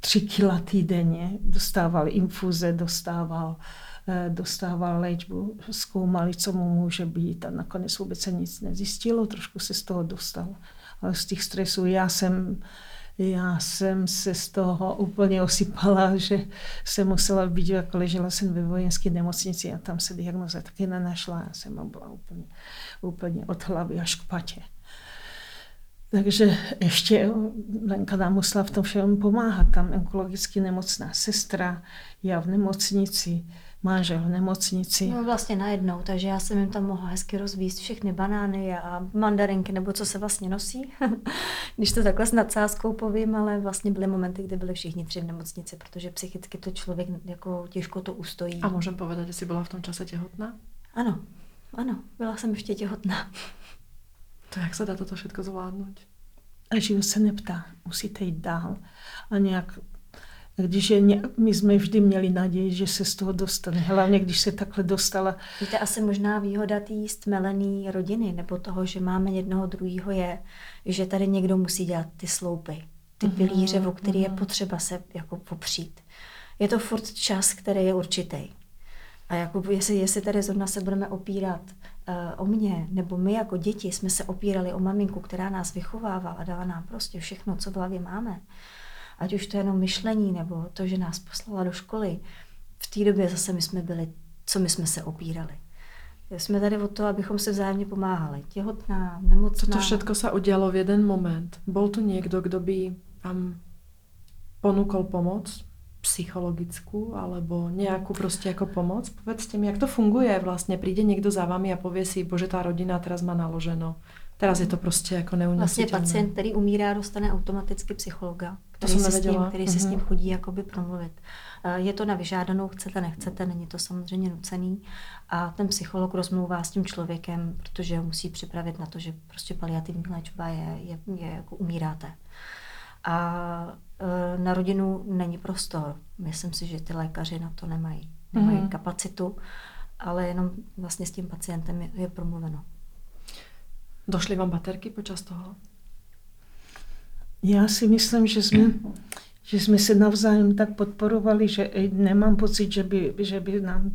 tři kila týdenně, dostával infuze, dostával, eh, dostával léčbu, zkoumali, co mu může být a nakonec vůbec se nic nezjistilo, trošku se z toho dostal. Ale z těch stresů já jsem, já jsem se z toho úplně osypala, že jsem musela být, jako ležela jsem ve vojenské nemocnici a tam se diagnoza taky nenašla. Já jsem byla úplně, úplně od hlavy až k patě. Takže ještě Lenka nám musela v tom všem pomáhat. Tam onkologicky nemocná sestra, já v nemocnici, manžel v nemocnici. No vlastně najednou, takže já jsem jim tam mohla hezky rozvíst všechny banány a mandarinky, nebo co se vlastně nosí, když to takhle s nadsázkou povím, ale vlastně byly momenty, kdy byli všichni tři v nemocnici, protože psychicky to člověk jako těžko to ustojí. A môžem povedať, že si bola v tom čase tehotná? Ano, ano, byla jsem ještě těhotná. To jak sa dá toto všetko zvládnuť? A život se neptá, musíte jít dál. A nějak, když je, my jsme vždy měli naději, že se z toho dostane. Hlavně, když se takhle dostala Víte, asi možná výhoda té stmelené rodiny, nebo toho, že máme jednoho druhého, je, že tady někdo musí dělat ty sloupy, ty Mhm, pilíře, o který je mhm. potřeba se jako popřít. Je to furt čas, který je určitý. A jako jestli, jestli tady zrovna se budeme opírat uh, o mě, nebo my jako děti jsme se opírali o maminku, která nás vychovávala a dala nám prostě všechno, co v hlavě máme, ať už to je jenom myšlení, nebo to, že nás poslala do školy, v té době zase my jsme byli, co my jsme se opírali. Jsme tady o to, abychom se vzájemně pomáhali. Těhotná, nemocná. Toto všetko sa udialo v jeden moment. Bol tu niekto, kto by vám ponúkol pomoc psychologickú alebo nejakú proste ako pomoc? Povedzte mi, jak to funguje vlastne? Príde niekto za vami a povie si, bože, tá rodina teraz má naloženo. Teraz je to prostě jako Vlastně neunesitelné. pacient, který umírá, dostane automaticky psychologa, který, jsem se s, ním, který se s ním Mhm. chodí jakoby promluvit. Eh, Je to na vyžádanou, chcete, nechcete, není to samozřejmě nucený. A ten psycholog rozmluvá s tím člověkem, protože ho musí připravit na to, že prostě paliativní léčba je, je, je jako umíráte. A eh, na rodinu není prostor. Myslím si, že ty lékaři na to nemají. Nemají Mhm. kapacitu, ale jenom vlastně s tím pacientem je, je promluveno. Došly vám baterky počas toho? Já si myslím, že jsme, že jsme se navzájem tak podporovali, že nemám pocit, že by, že by nám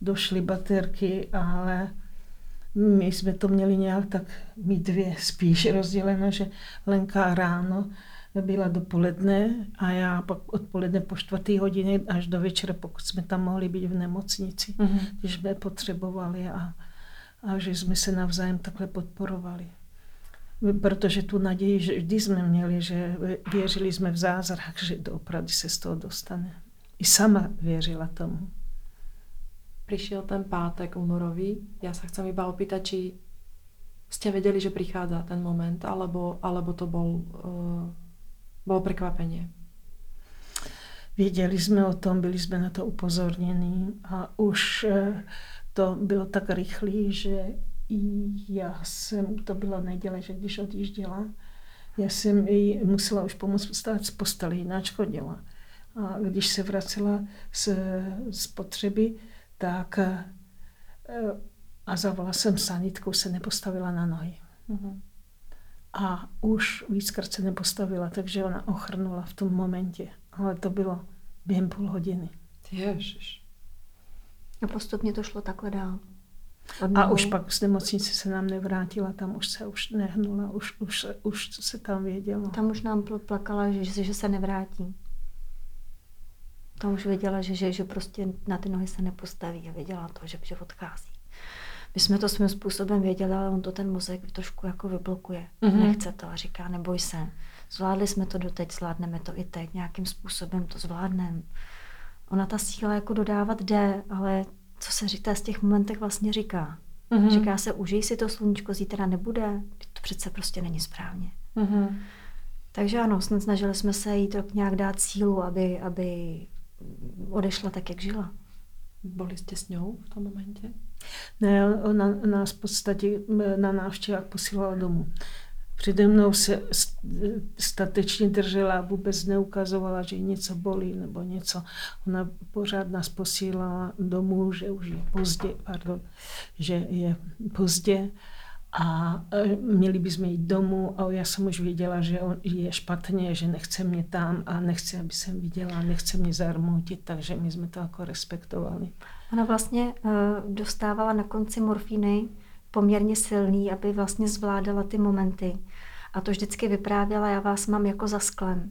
došly baterky, ale my jsme to měli nějak tak mít dvě spíš rozděleno, že Lenka ráno byla dopoledne a já pak odpoledne po čtvrtý hodině až do večera, pokud jsme tam mohli být v nemocnici, Mhm. když jsme potřebovali a, a že jsme se navzájem takhle podporovali. Protože tu naději, že vždy jsme měli, že věřili jsme v zázrak, že doopravdy se z toho dostane. I sama věřila tomu. Prišiel ten pátek únorový. Ja sa chcem iba opýtať, či ste vedeli, že prichádza ten moment, alebo, alebo to bol, uh, bolo prekvapenie. Věděli jsme o tom, byli jsme na to upozornění a už eh, to bylo tak rychlé, že i já jsem, to byla neděle, že když odjížděla, já jsem jí musela už pomoct vstát z postele, jinak chodila. A když se vracela z, z potřeby, tak eh, a zavolala jsem sanitku, se nepostavila na nohy. Mhm. A už víckrát se nepostavila, takže ona ochrnula v tom momentě. Ale to bylo během půl hodiny. Ježiš. A postupně to šlo takhle dál. A Odnovu. už pak z nemocnice se nám nevrátila, tam už se už nehnula, už, už, už se tam vědělo. Tam už nám pl- plakala, že, že, se nevrátí. Tam už věděla, že, že, že prostě na ty nohy se nepostaví a věděla to, že, že odchází. My jsme to svým způsobem věděli, ale on to ten mozek trošku jako vyblokuje. Mhm. Mm-hmm. Nechce to a říká, neboj se. Zvládli jsme to doteď, zvládneme to i teď, nějakým způsobem to zvládneme. Ona ta síla jako dodávat jde, ale co se říká z těch momentech vlastně říká. Mhm. Mm-hmm. Říká se, užij si to sluníčko, zítra nebude. To přece prostě není správně. Mhm. Takže ano, snad snažili jsme se jí tak nějak dát sílu, aby, aby odešla tak, jak žila. Boli ste s ňou v tom momente? Ne, ona nás v podstatě na návštěvách posílala domů. Přede mnou se st- statečně držela, vůbec neukazovala, že něco bolí nebo něco. Ona pořád nás posílala domů, že už je pozdě, pardon, že je pozdě a e, měli bychom jít domů a já jsem už věděla, že on je špatně, že nechce mě tam a nechce, aby jsem viděla, nechce mě zarmoutit, takže my jsme to jako respektovali. Ona vlastně uh, dostávala na konci morfíny poměrně silný, aby vlastně zvládala ty momenty. A to vždycky vyprávěla, já vás mám jako za sklem.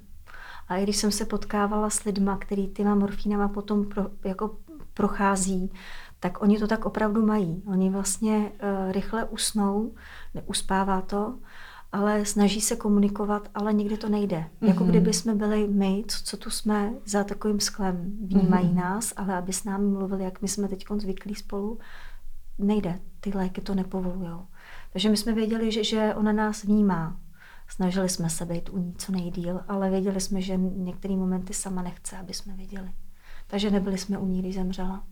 A i když jsem se potkávala s lidma, který těma morfínama potom pro, jako prochází, tak oni to tak opravdu mají. Oni vlastně uh, rychle usnou, neuspává to, ale snaží se komunikovat, ale nikdy to nejde. Mm-hmm. Jako Mhm. kdyby jsme byli my, co, co tu jsme za takovým sklem. Vnímají Mhm. mm-hmm. nás, ale aby s námi mluvili, jak my jsme teď zvyklí spolu, nejde. Ty léky to nepovolují. Takže my jsme věděli, že, že ona nás vnímá. Snažili jsme se být u ní co nejdíl, ale věděli jsme, že některé momenty sama nechce, aby jsme viděli. Takže nebyli jsme u ní, když zemřela.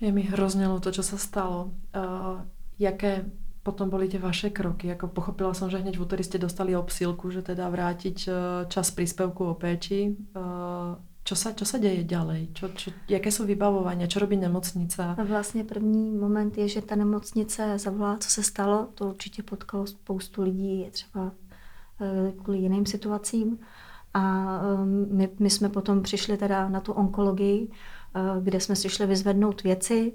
Je mi hrozně ľúto, čo sa stalo. Uh, jaké potom boli tie vaše kroky? Jako pochopila som, že hneď v útorý ste dostali obsílku, že teda vrátiť uh, čas príspevku o péči. Uh, čo sa, čo sa deje ďalej? Čo, čo, jaké sú vybavovania? Čo robí nemocnica? A vlastně první moment je, že ta nemocnice zavolá, co se stalo. To určitě potkalo spoustu lidí, třeba eh, kvůli jiným situacím. A ehm, my, my jsme potom přišli teda na tu onkologii, eh, kde jsme si šli vyzvednout věci,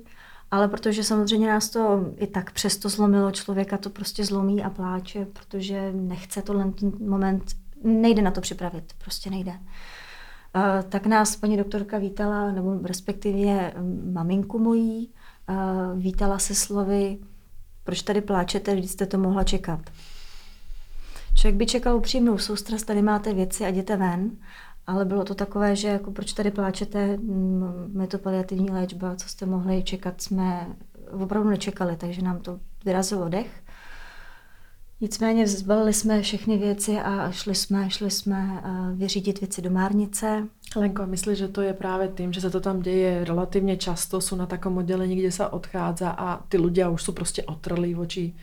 ale protože samozřejmě nás to i tak přesto zlomilo, člověka to prostě zlomí a pláče, protože nechce tohle ten moment, nejde na to připravit, prostě nejde. Tak nás paní doktorka vítala, nebo respektive mm, maminku mojí, vítala se slovy, proč tady pláčete, vždyť jste to mohla čekat. Člověk by čekal upřímnou soustrast, tady máte věci a jděte ven, ale bylo to takové, že jako proč tady pláčete, je to paliativní léčba, co jste mohli čekat, jsme opravdu nečekali, takže nám to vyrazilo dech. Nicméně zbalili jsme všechny věci a šli jsme, šli jsme uh, vyřídit věci do Márnice. Lenko, myslíš, že to je právě tím, že se to tam děje relativně často, jsou na takom oddělení, kde se odchádza a ty ľudia už jsou prostě otrlí oči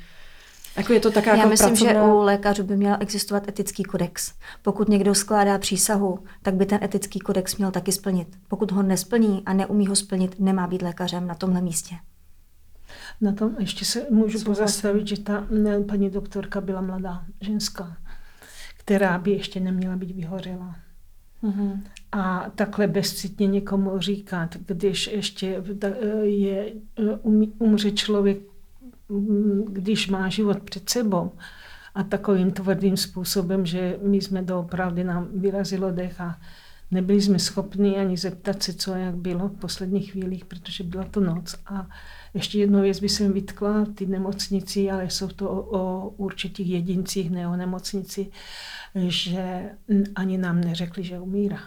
jako je to taká Já jako myslím, pracovná... že u lékařů by měl existovat etický kodex. Pokud někdo skládá přísahu, tak by ten etický kodex měl taky splnit. Pokud ho nesplní a neumí ho splnit, nemá být lékařem na tomhle místě. Na tom ještě se můžu pozastavit, že ta ne, paní doktorka byla mladá ženská, která by ještě neměla být vyhořela. Mm-hmm. A takhle bezcitně někomu říkat, když ještě je, umře člověk když má život před sebou a takovým tvrdým způsobem, že my jsme doopravdy nám vyrazilo dech a nebyli jsme schopni ani zeptat se, co a jak bylo v posledních chvílích, protože byla to noc. A ještě jednu věc by jsem vytkla, ty nemocnici, ale jsou to o, o určitých jedincích, ne o nemocnici, že ani nám neřekli, že umírá.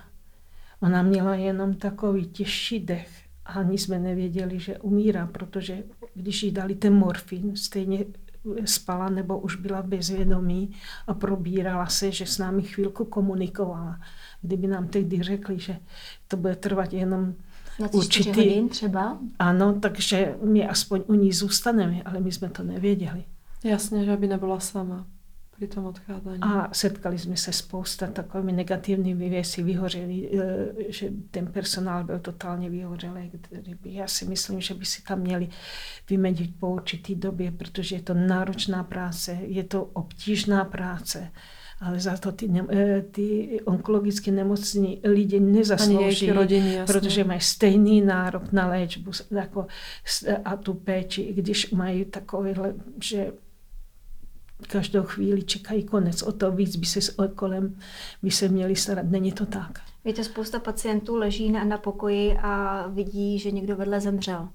Ona měla jenom takový těžší dech ani jsme nevěděli, že umírá, protože když jí dali ten morfin, stejně spala nebo už byla bezvědomí a probírala se, že s námi chvilku komunikovala. Kdyby nám tehdy řekli, že to bude trvat jenom na určitý... hodin třeba? Ano, takže my aspoň u ní zůstaneme, ale my jsme to nevěděli. Jasně, že by nebyla sama při tom odcházení. A setkali jsme se spousta takovými negativními věci, vyhořeli, eh, že ten personál byl totálně vyhořelý. Já si myslím, že by si tam měli vymedit po určitý době, protože je to náročná práce, je to obtížná práce ale za to ty, ne, eh, ty onkologicky nemocní lidi nezaslouží, rodiny, protože mají stejný nárok na léčbu jako, a tu péči, i když mají takovýhle, že každou chvíli čekají konec. O to víc by se kolem by se měli starat. Není to tak. Víte, spousta pacientů leží na, na pokoji a vidí, že někdo vedle zemřel.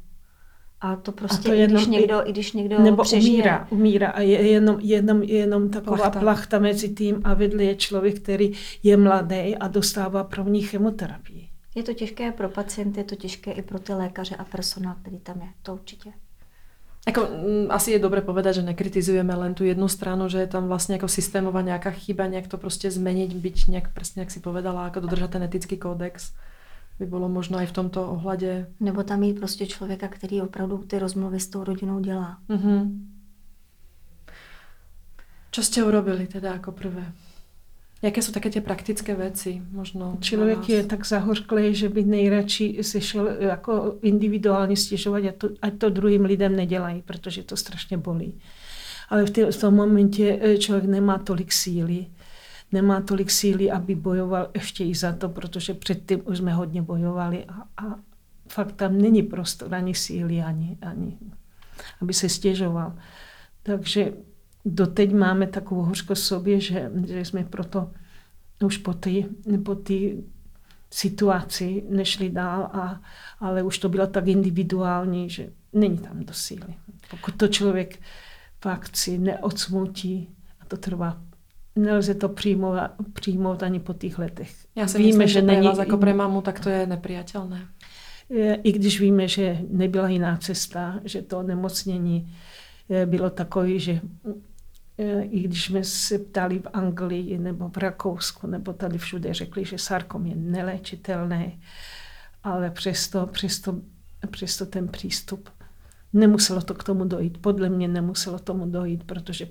A to prostě, a to jenom, i když někdo, i když někdo nebo přežije. umírá, umírá a je jenom, jenom, jenom taková plachta. plachta mezi tím a vedle je člověk, který je mladý a dostává první chemoterapii. Je to těžké pro pacienty, je to těžké i pro ty lékaře a personál, který tam je, to určitě. Ako, m, mm, asi je dobre povedať, že nekritizujeme len tú jednu stranu, že je tam vlastne ako systémová nejaká chyba, nejak to prostě zmeniť, byť nejak presne, jak si povedala, ako dodržať ten etický kódex by bylo možno i v tomto ohledě. Nebo tam mít prostě člověka, který opravdu ty rozmluvy s tou rodinou dělá. Mm-hmm. Čo ste urobili teda jako prvé? Jaké jsou také ty praktické věci? Možno Člověk je tak zahořklý, že by nejradši se šel jako individuálně stěžovat, ať to, ať to druhým lidem nedělají, protože to strašně bolí. Ale v, tě, v tom momentě eh, člověk nemá tolik síly, nemá tolik síly, aby bojoval ještě i za to, protože předtím už jsme hodně bojovali a, a fakt tam není prostor ani síly, ani, ani aby se stěžoval. Takže doteď máme takovou hořkost sobě, že, že jsme proto už po té po tý situaci nešli dál, a, ale už to bylo tak individuální, že není tam do síly. Pokud to člověk fakt si neodsmutí, a to trvá nelze to přijmout, přijmout ani po těch letech. Já si víme, myslím, že, že není, jako pre mamu, tak to je nepřijatelné. I když víme, že nebyla jiná cesta, že to nemocnění eh, bylo takové, že Eh, i když jsme se ptali v Anglii nebo v Rakousku nebo tady všude, řekli, že sarkom je neléčitelný, ale přesto, přesto, přesto ten přístup nemuselo to k tomu dojít. Podle mě nemuselo tomu dojít, protože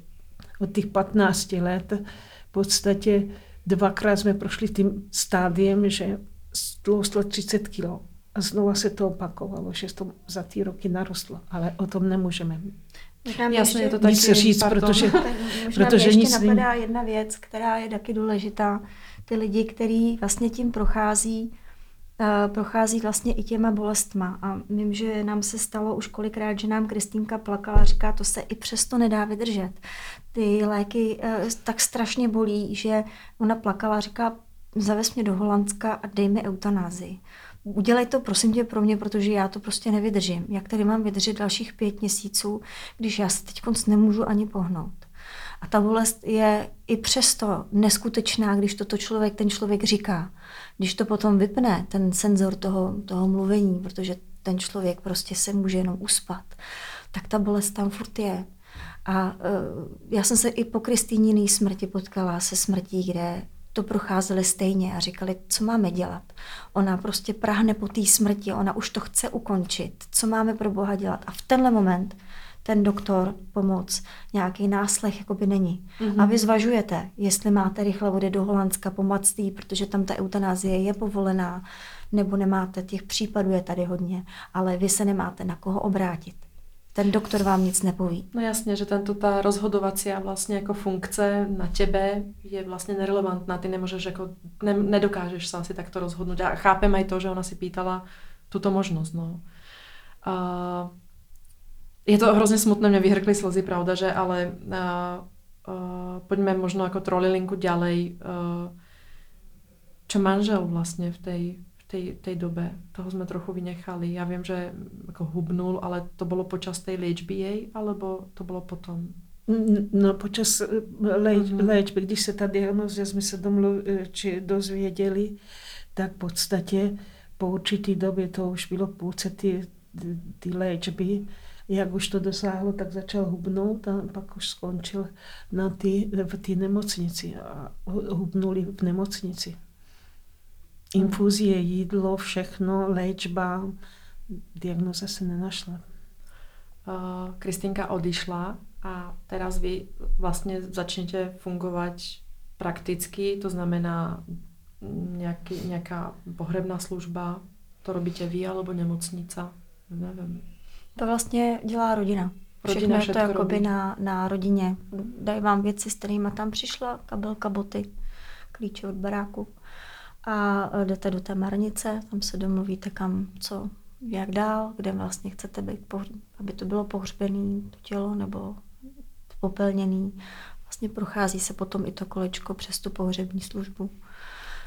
od těch 15 let v podstatě dvakrát jsme prošli tím stádiem, že stloustlo 30 kg. A znova se to opakovalo, že to za ty roky narostlo, ale o tom nemůžeme Možná Jasně, je to tak nic říct, pardon. protože, možná protože ještě nic napadá jedna věc, která je taky důležitá. Ty lidi, kteří vlastně tím prochází, prochází vlastně i těma bolestma. A vím, že nám se stalo už kolikrát, že nám Kristýnka plakala a říká, to se i přesto nedá vydržet. Ty léky uh, tak strašně bolí, že ona plakala a říká, zavez mě do Holandska a dej mi eutanázii udělej to prosím tě pro mě, protože já to prostě nevydržím. Jak tady mám vydržet dalších pět měsíců, když já se teď nemůžu ani pohnout. A ta bolest je i přesto neskutečná, když toto člověk, ten člověk říká. Když to potom vypne, ten senzor toho, toho mluvení, protože ten člověk prostě se může jenom uspat, tak ta bolest tam furt je. A uh, já jsem se i po Kristýniný smrti potkala se smrtí, kde to procházeli stejně a říkali, co máme dělat. Ona prostě prahne po té smrti, ona už to chce ukončit. Co máme pro Boha dělat? A v tenhle moment ten doktor pomoc, nějaký náslech jakoby není. Mm-hmm. A vy zvažujete, jestli máte rychle vody do Holandska pomoct jí, protože tam ta eutanázie je povolená, nebo nemáte, těch případů je tady hodně, ale vy se nemáte na koho obrátit ten doktor vám nic nepoví. No jasně, že tento ta rozhodovací vlastně jako funkce na tebe je vlastně nerelevantná. Ty nemůžeš jako, ne, nedokážeš se asi takto rozhodnout. A chápem i to, že ona si pýtala tuto možnost. No. Uh, je to hrozně smutné, mě vyhrkly slzy, pravda, že, ale uh, uh, pojďme možno jako trolilinku ďalej. Uh, čo manžel vlastně v té tej, tej dobe. Toho jsme trochu vynechali. Já vím, že jako hubnul, ale to bylo počas té léčby jej, alebo to bylo potom? No počas léč, mm-hmm. léčby, když se ta diagnoza jsme se domluv, či dozvěděli, tak v podstatě po určitý době, to už bylo půlce ty, ty léčby, jak už to dosáhlo, tak začal hubnout a pak už skončil na ty, v té nemocnici a hubnuli v nemocnici infuzie, jídlo, všechno, léčba, diagnoza se nenašla. Kristinka odišla a teraz vy vlastně začnete fungovat prakticky, to znamená nějaký, nějaká pohrebná služba, to robíte vy alebo nemocnica, nevím. To vlastně dělá rodina. Rodina Všechno je to jakoby na, na rodině. Dají vám věci, s kterými tam přišla, kabelka, boty, klíče od baráku a e, jdete do té marnice, tam se domluvíte kam, co, jak dál, kde vlastně chcete být, aby to bylo pohřbené to tělo nebo popelněný. Vlastně prochází se potom i to kolečko přes tu pohřební službu.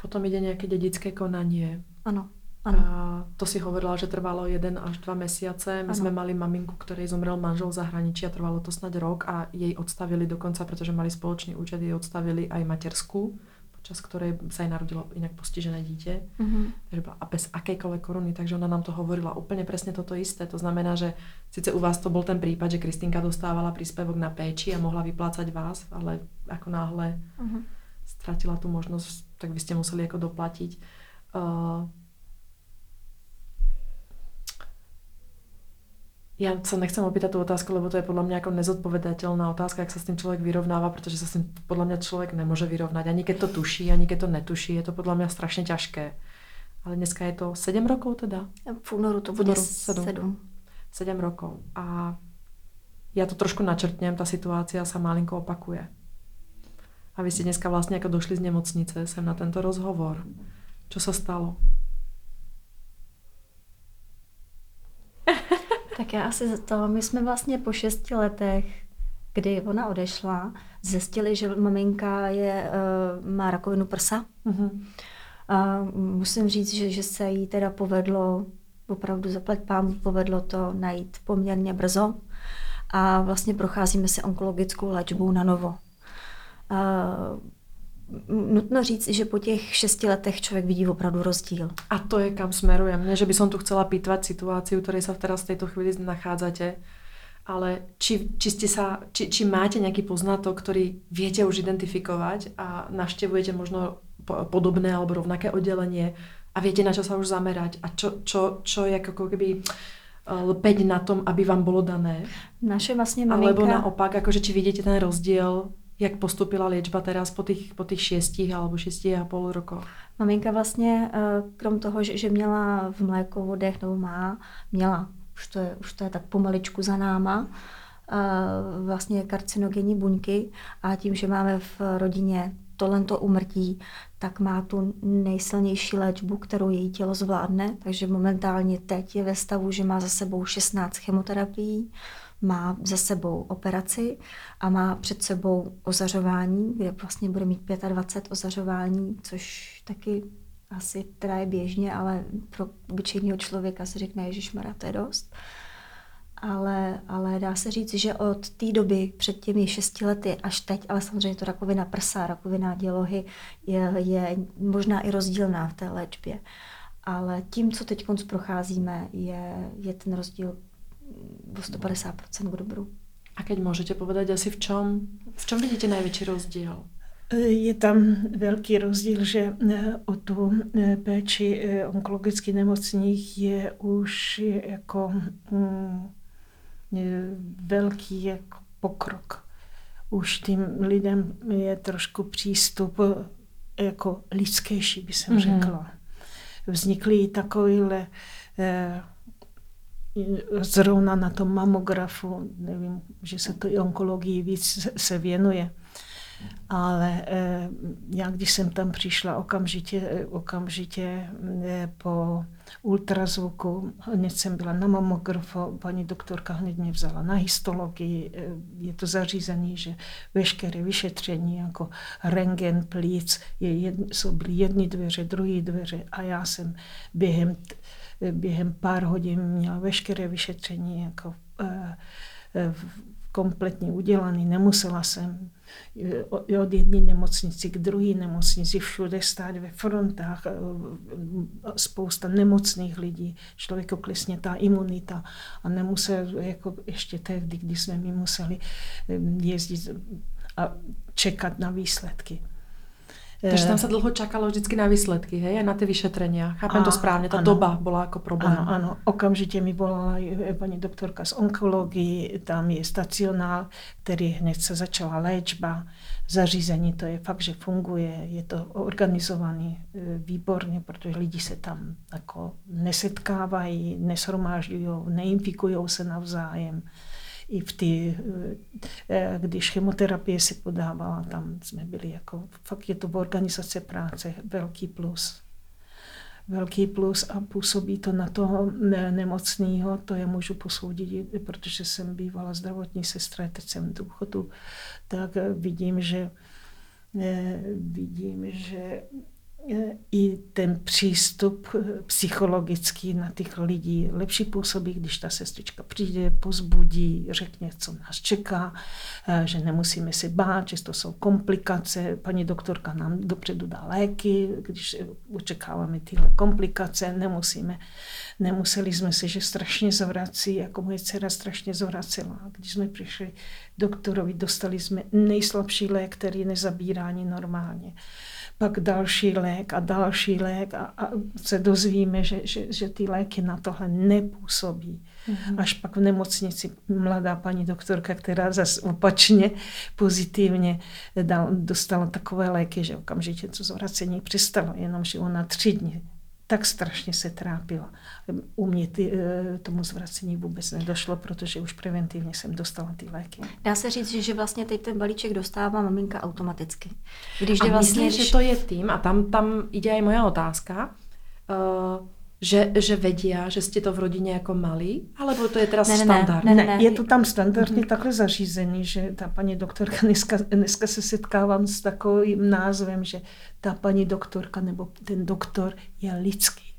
Potom jde nějaké dědické konání. Ano. Ano. A to si hovorila, že trvalo jeden až dva mesiace. My ano. jsme mali maminku, který zomrel manžel v zahraničí a trvalo to snad rok a jej odstavili dokonca, protože mali společný účet, jej odstavili aj materskou počas ktorej sa jej narodilo inak postižené dítě, mm-hmm. takže byla a bez akékoľvek koruny, takže ona nám to hovorila úplně přesně toto isté. To znamená, že sice u vás to byl ten případ, že Kristinka dostávala príspevok na péči a mohla vyplácať vás, ale ako náhle mm-hmm. ztratila tu možnost, tak vy ste museli jako doplatiť. Uh, Já se nechcem opýtat tu otázku, lebo to je podle mě jako nezodpovedatelná otázka, jak se s tím člověk vyrovnává, protože se s tím podle mě člověk nemůže vyrovnat. Ani keď to tuší, ani keď to netuší, je to podle mě strašně těžké. Ale dneska je to sedm rokov teda? V únoru to bude sedm. sedm. Sedm rokov. A já to trošku načrtněm, ta situace se malinko opakuje. A vy jste dneska vlastně jako došli z nemocnice sem na tento rozhovor. Co se stalo? Tak já asi za to, my jsme vlastně po šesti letech, kdy ona odešla, zjistili, že maminka je, uh, má rakovinu prsa. Uh-huh. A musím říct, že, že se jí teda povedlo, opravdu zaplať pán, povedlo to najít poměrně brzo. A vlastně procházíme si onkologickou léčbou na novo. Uh, nutno říct, že po těch šesti letech člověk vidí opravdu rozdíl. A to je kam smerujem. Ne, že by som tu chcela pýtvat situaci, u ktorej sa teraz v tejto chvíli nachádzate, ale či, či, ste sa, či, či máte nejaký poznatok, ktorý viete už identifikovať a naštevujete možno podobné alebo rovnaké oddelenie a viete, na čo sa už zamerať a čo, čo, čo je ako keby eh, lpeť na tom, aby vám bolo dané. Naše vlastně maminka... Alebo naopak, akože či vidíte ten rozdiel jak postupila léčba teraz po těch, po těch šestích alebo šesti a půl roku? Maminka vlastně, eh, krom toho, že, že měla v mlékovodech, nebo má, měla, už to je, už to je tak pomaličku za náma, eh, vlastně karcinogenní buňky a tím, že máme v rodině tohle to umrtí, tak má tu nejsilnější léčbu, kterou její tělo zvládne, takže momentálně teď je ve stavu, že má za sebou 16 chemoterapií, má za sebou operaci a má před sebou ozařování, kde vlastně bude mít 25 ozařování, což taky asi teda je běžně, ale pro obyčejného člověka se řekne, že to je dost. Ale, ale dá se říct, že od té doby před těmi šesti lety až teď, ale samozřejmě to rakovina prsa, rakovina dělohy je, je možná i rozdílná v té léčbě. Ale tím, co teď procházíme, je, je ten rozdíl o 150% k dobru. A keď můžete povedať asi v čom, v čom vidíte největší rozdíl? Je tam velký rozdíl, že eh, o tu eh, péči eh, onkologicky nemocných je už jako mm, velký jako pokrok. Už tím lidem je trošku přístup jako lidskější, by jsem mm-hmm. řekla. Vznikly takovýhle zrovna na tom mamografu, nevím, že se to i onkologii víc se věnuje, ale eh, já, když jsem tam přišla okamžitě, okamžitě eh, po ultrazvuku, hned jsem byla na mamografu, paní doktorka hned mě vzala na histologii, eh, je to zařízený, že veškeré vyšetření jako rengen, plíc, je jedn, jsou byly jedny dveře, druhé dveře a já jsem během, během pár hodin měla veškeré vyšetření jako kompletně udělaný, nemusela jsem od jedné nemocnici k druhé nemocnici, všude stát ve frontách, eh, spousta nemocných lidí, člověku klesně ta imunita a nemusel, jako ještě tehdy, kdy jsme my museli eh, jezdit a čekat na výsledky. Takže tam se dlouho čakalo vždycky na výsledky, hej, na ty vyšetření. Chápem a, to správně, ta ano, doba byla jako problém. Ano, ano, okamžitě mi volala paní doktorka z onkologii, tam je stacionál, který hned se začala léčba, zařízení, to je fakt, že funguje, je to organizovaný e, výborně, protože lidi se tam jako nesetkávají, neshromážďují, neinfikují se navzájem i v ty, eh, když chemoterapie se podávala, tam jsme byli jako, fakt je to v organizace práce velký plus. Velký plus a působí to na toho nemocného, to je můžu posoudit, protože jsem bývala zdravotní sestra, teď jsem v důchodu, tak vidím, že eh, vidím, že i ten přístup psychologický na těch lidí lepší působí, když ta sestrička přijde, pozbudí, řekne, co nás čeká, eh, že nemusíme se bát, že to jsou komplikace. Paní doktorka nám dopředu dá léky, když očekáváme tyhle komplikace, nemusíme, nemuseli jsme se, že strašně zvrací, jako moje dcera strašně zvracela. Když jsme přišli doktorovi, dostali jsme nejslabší lék, který nezabírá ani normálně pak další lék a další lék a, a se dozvíme, že, že, že ty léky na tohle nepůsobí. Mm-hmm. Až pak v nemocnici mladá paní doktorka, která zase opačně pozitivně dal, dostala takové léky, že okamžitě to zvracení přestalo, jenomže ona tři dny tak strašně se trápila. U mě ty, eh, tomu zvracení vůbec nedošlo, protože už preventivně jsem dostala ty léky. Dá se říct, že, že vlastně teď ten balíček dostává maminka automaticky. Když a vlastně, myslím, když... že to je tým, a tam, tam jde i moja otázka, uh, že, že vedia, že jste to v rodině jako malí, alebo to je teda ne, standard? Ne, ne, ne, je to tam standardně mm-hmm. takhle zařízený, že ta paní doktorka, dneska, dneska se setkávám s takovým názvem, že ta paní doktorka nebo ten doktor je lidský.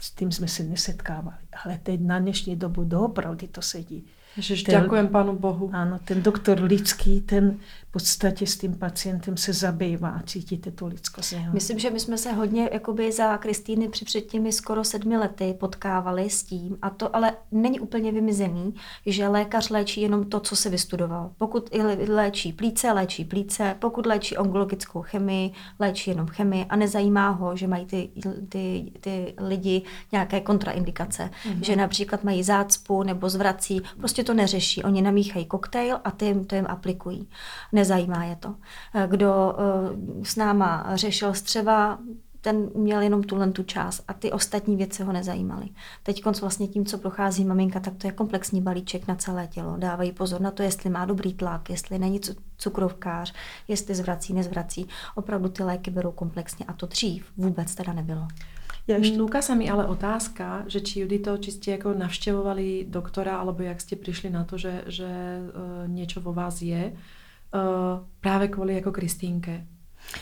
S tím jsme se nesetkávali. Ale teď na dnešní dobu doopravdy to sedí. Ježiš, ten, ďakujem Pánu Bohu. Ano, ten doktor lidský, ten v podstatě s tím pacientem se zabývá a cítíte tu lidskost. Jeho. Myslím, že my jsme se hodně jakoby za Kristýny při před těmi skoro sedmi lety potkávali s tím, a to ale není úplně vymizený, že lékař léčí jenom to, co se vystudoval. Pokud léčí plíce, léčí plíce, pokud léčí onkologickou chemii, léčí jenom chemii a nezajímá ho, že mají ty, ty, ty lidi nějaké kontraindikace, mm-hmm. že například mají zácpu nebo zvrací, prostě to neřeší. Oni namíchají koktejl a ty to jim aplikují. Ne nezajímá je to. Eh, kdo eh, s náma řešil střeva, ten měl jenom tuhle tu část a ty ostatní věci ho nezajímaly. Teď vlastně tím, co prochází maminka, tak to je komplexní balíček na celé tělo. Dávají pozor na to, jestli má dobrý tlak, jestli není cukrovkář, jestli zvrací, nezvrací. Opravdu ty léky berou komplexně a to dřív vůbec teda nebylo. Ja ešte... Núka sa mi ale otázka, že či Judito, či ste ako navštevovali doktora, alebo jak ste prišli na to, že, že uh, niečo vo vás je. Uh, právě kvůli jako Kristýnke.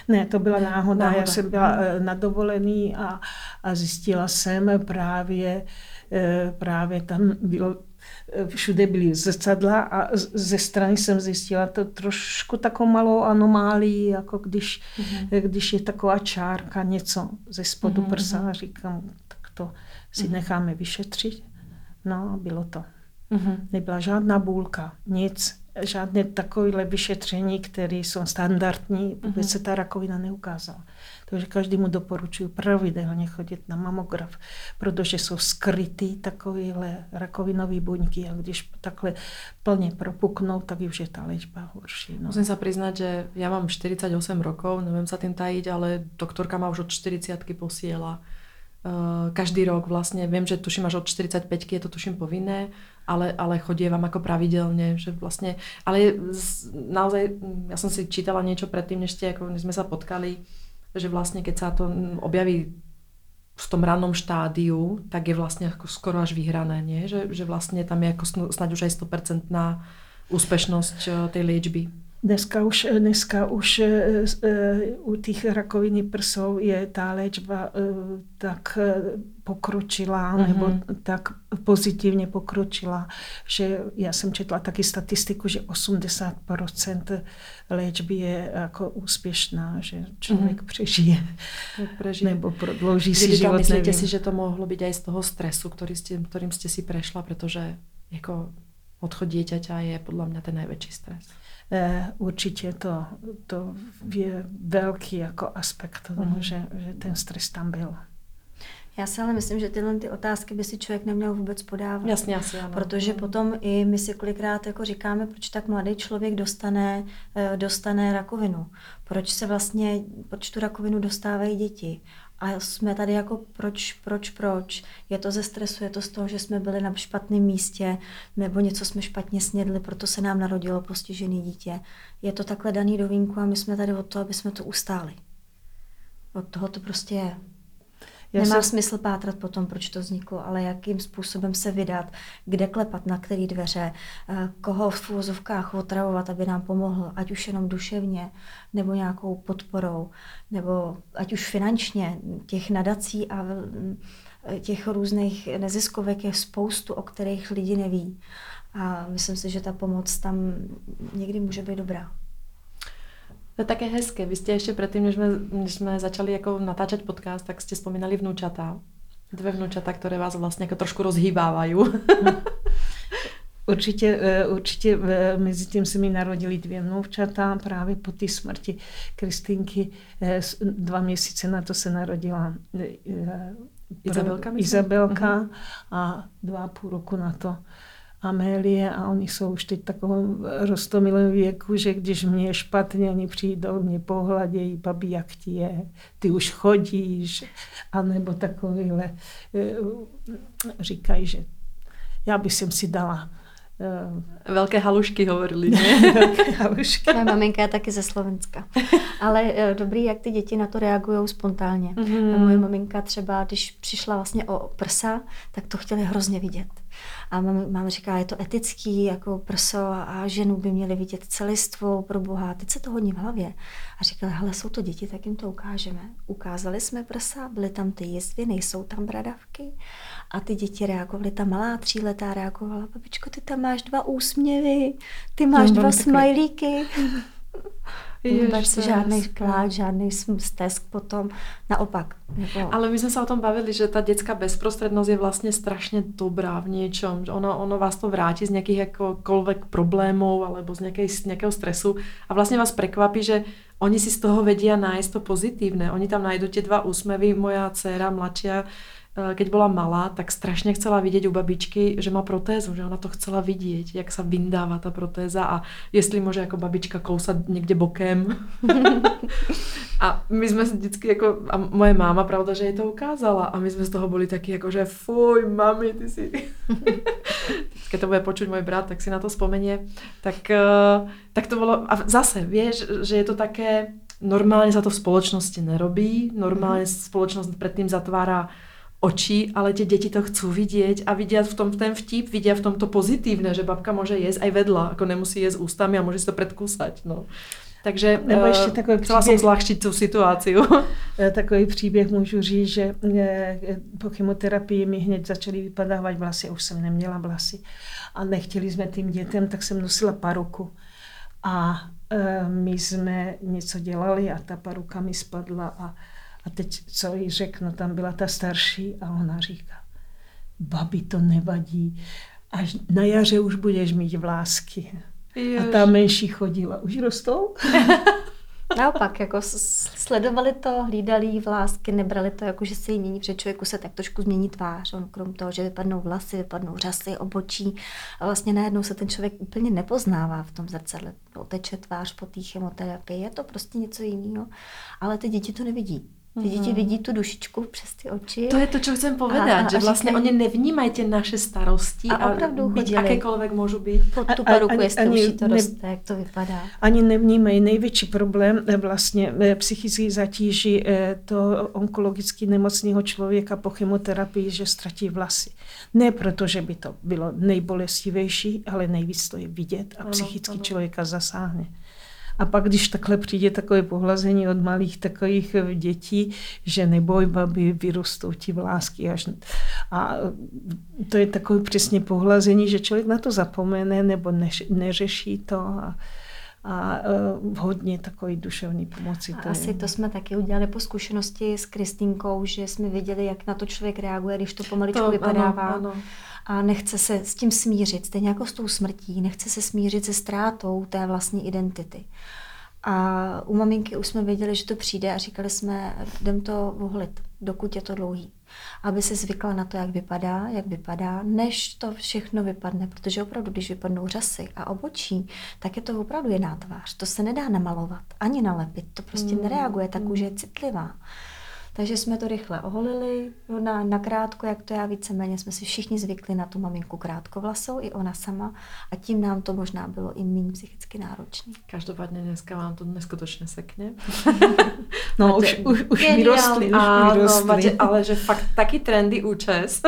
Ne, to byla náhoda. náhoda. Já jsem byla uh, na dovolený a, a zjistila jsem právě, právě tam bylo všude byly zrcadla a ze strany jsem zjistila to trošku takovou malou anomálii, jako když, mm-hmm. když je taková čárka, něco ze spodu mm-hmm. prsa a říkám, tak to si mm-hmm. necháme vyšetřit. No a bylo to. Mm-hmm. Nebyla žádná bůlka, nic. Žádné takovéhle vyšetření, které jsou standardní, vůbec mm-hmm. se ta rakovina neukázala. Takže každému doporučuji pravidelně chodit na mamograf, protože jsou skrytý takovéhle rakovinové buňky a když takhle plně propuknou, tak už je ta léčba horší. No. Musím sa priznať, že ja mám 48 rokov, neviem sa tým tajiť, ale doktorka ma už od 40 posiela Uh, každý rok vlastne, viem, že tuším až od 45 je to tuším povinné, ale, ale chodievam ako pravidelne, že vlastne, ale naozaj, ja som si čítala niečo predtým, než ste, ako sme sa potkali, že vlastne keď sa to objaví v tom rannom štádiu, tak je vlastne ako skoro až vyhrané, nie? Že, že vlastne tam je ako snáď už aj 100% úspešnosť eh, tej liečby. Dneska už, dneska už e, u těch rakoviny prsou je ta léčba e, tak pokročila, mm-hmm. nebo tak pozitivně pokročila, že já jsem četla taky statistiku, že 80% léčby je jako úspěšná, že člověk mm-hmm. přežije, přežije. nebo prodlouží si život. Myslíte nevím. si, že to mohlo být aj z toho stresu, který jste, kterým jste si prešla, protože jako odchod dieťaťa je podle mě ten největší stres. Eh, určitě to, to je velký jako aspekt tomu, mm. že, že ten stres tam byl. Já si ale myslím, že tyhle ty otázky by si člověk neměl vůbec podávat. Jasně, asi ano. Protože potom i my si kolikrát jako říkáme, proč tak mladý člověk dostane, eh, dostane rakovinu. Proč se vlastně, proč tu rakovinu dostávají děti. A jsme tady jako proč, proč, proč. Je to ze stresu, je to z toho, že jsme byli na špatném místě, nebo něco jsme špatně snědli, proto se nám narodilo postižené dítě. Je to takhle daný do vínku a my jsme tady od toho, aby jsme to ustáli. Od toho to prostě je. Já Nemá se... smysl pátrat potom, proč to vzniklo, ale jakým způsobem se vydat, kde klepat, na které dveře, eh, koho v úvozovkách otravovat, aby nám pomohl, ať už jenom duševně, nebo nějakou podporou, nebo ať už finančně. Těch nadací a eh, těch různých neziskovek je spoustu, o kterých lidi neví. A myslím si, že ta pomoc tam někdy může být dobrá. To je také hezké. Vy jste ještě předtím, než jsme, než jsme začali jako natáčet podcast, tak jste vzpomínali vnúčata. Dvě vnúčata, které vás vlastně jako trošku rozhýbávají. Určitě, eh, určitě eh, mezi tím se mi narodili dvě vnoučata právě po té smrti Kristýnky. Eh, dva měsíce na to se narodila Izabelka, Izabelka uh-huh. a dva a půl roku na to Amélie a oni jsou už teď v takovém rostomilém věku, že když mě je špatně, oni přijdou, mě pohledějí, babi, jak ti je, ty už chodíš, anebo takovýhle eh, říkají, že já bych si dala Uh, Velké halušky hovorili, ne? Velké halušky. Moje maminka je taky ze Slovenska. Ale uh, dobrý, jak ty děti na to reagují spontánně. Mm-hmm. Moje maminka třeba, když přišla vlastně o prsa, tak to chtěli hrozně vidět. A máma říká, je to etický, jako prso a ženu by měli vidět celistvou pro Boha. Teď se to hodně v hlavě. A říkala, hele, jsou to děti, tak jim to ukážeme. Ukázali jsme prsa, byly tam ty jizvy, nejsou tam bradavky. A ty děti reagovaly, ta malá tříletá reagovala, babičko, ty tam máš dva úsměvy, ty máš no, dva smajlíky. Vůbec Jež, žádný kláč, žádný stesk potom. Naopak. Jako... Ale my jsme se o tom bavili, že ta dětská bezprostřednost je vlastně strašně dobrá v něčem. Že ono, ono vás to vrátí z nějakých jakokolvek problémů alebo z, nějakej, z nějakého stresu a vlastně vás překvapí, že oni si z toho vedí a nájsť to pozitívne. Oni tam najdou tie dva úsmevy. Moja dcera mladšia keď bola malá, tak strašně chcela vidět u babičky, že má protézu, že ona to chcela vidět, jak se vyndává ta protéza a jestli může jako babička kousat někde bokem. a my jsme se vždycky jako, a moje máma, pravda, že jej to ukázala a my jsme z toho byli taky jako, že fuj, mami, ty si... Keď to bude počuť můj brat, tak si na to vzpomeně. Tak, eh, tak to bylo, a zase, víš, že je to také, normálně za to v společnosti nerobí, normálně mhm. společnost předtím zatvárá oči, ale tie deti to chcú vidieť a vidia v tom ten vtip, vidia v tom to pozitívne, že babka môže jesť aj vedľa, ako nemusí jesť ústami a môže si to predkúsať. No. Takže Nebo ještě eh, takový chcela příběh, jsem zlahčit tu situaci. Eh, takový příběh můžu říct, že eh, po chemoterapii mi hned začaly vypadávat vlasy, už jsem neměla vlasy a nechtěli jsme tím dětem, tak jsem nosila paruku. A my jsme něco dělali a ta paruka mi spadla a a teď co jí řeknu, tam byla ta starší a ona říká, babi, to nevadí. až na jaře už budeš mít vlásky. A ta menší chodila. Už rostou? Naopak, jako sledovali to, hlídali jí vlásky, nebrali to jako, že se jí mění, protože člověku se tak trošku změní tvář. On krom toho, že vypadnou vlasy, vypadnou řasy, obočí a vlastně najednou se ten člověk úplně nepoznává v tom zrcadle. Oteče tvář po té chemoterapii, je to prostě něco jiného, ale ty děti to nevidí. Ty děti vidí tu dušičku přes ty oči. To je to, co chcem a, a, že vlastně říkají, oni nevnímají ty naše starosti a, a opravdu byť akékoľvek můžu být. Pod tu paruku, jestli ani, už to ne, roste, jak to vypadá. Ani nevnímají největší problém eh, vlastně eh, psychický zatíží eh, to onkologicky nemocného člověka po chemoterapii, že ztratí vlasy. Ne proto, že by to bylo nejbolestivější, ale nejvíc to je vidět a ano, psychicky ano. člověka zasáhne. A pak, když takhle přijde takové pohlazení od malých takových eh, dětí, že neboj, babi, vyrostou ti vlásky. Až... A to je takové přesně pohlazení, že člověk na to zapomene nebo než, neřeší to. A, a uh, hodně takový duševní pomoci. To Asi to jsme taky udělali po zkušenosti s Kristýnkou, že jsme viděli, jak na to člověk reaguje, když to pomaličku to, vypadává. Ano, ano. A nechce se s tím smířit, stejně jako s tou smrtí, nechce se smířit se ztrátou té vlastní identity. A u maminky už jsme věděli, že to přijde a říkali jsme, jdem to vohlit, dokud je to dlouhý. Aby se zvykla na to, jak vypadá, jak vypadá, než to všechno vypadne. Protože opravdu, když vypadnou řasy a obočí, tak je to opravdu jiná tvář. To se nedá namalovat, ani nalepit. To prostě mm. nereaguje, tak už je citlivá. Takže jsme to rychle oholili, na, na krátko, jak to já víceméně, jsme si všichni zvykli na tu maminku krátkovlasou, i ona sama, a tím nám to možná bylo i méně psychicky náročné. Každopádně dneska vám to neskutečně sekne. no, máte, už, už, už vyrostli, už vyrostli. Máte, ale že fakt taky trendy účes,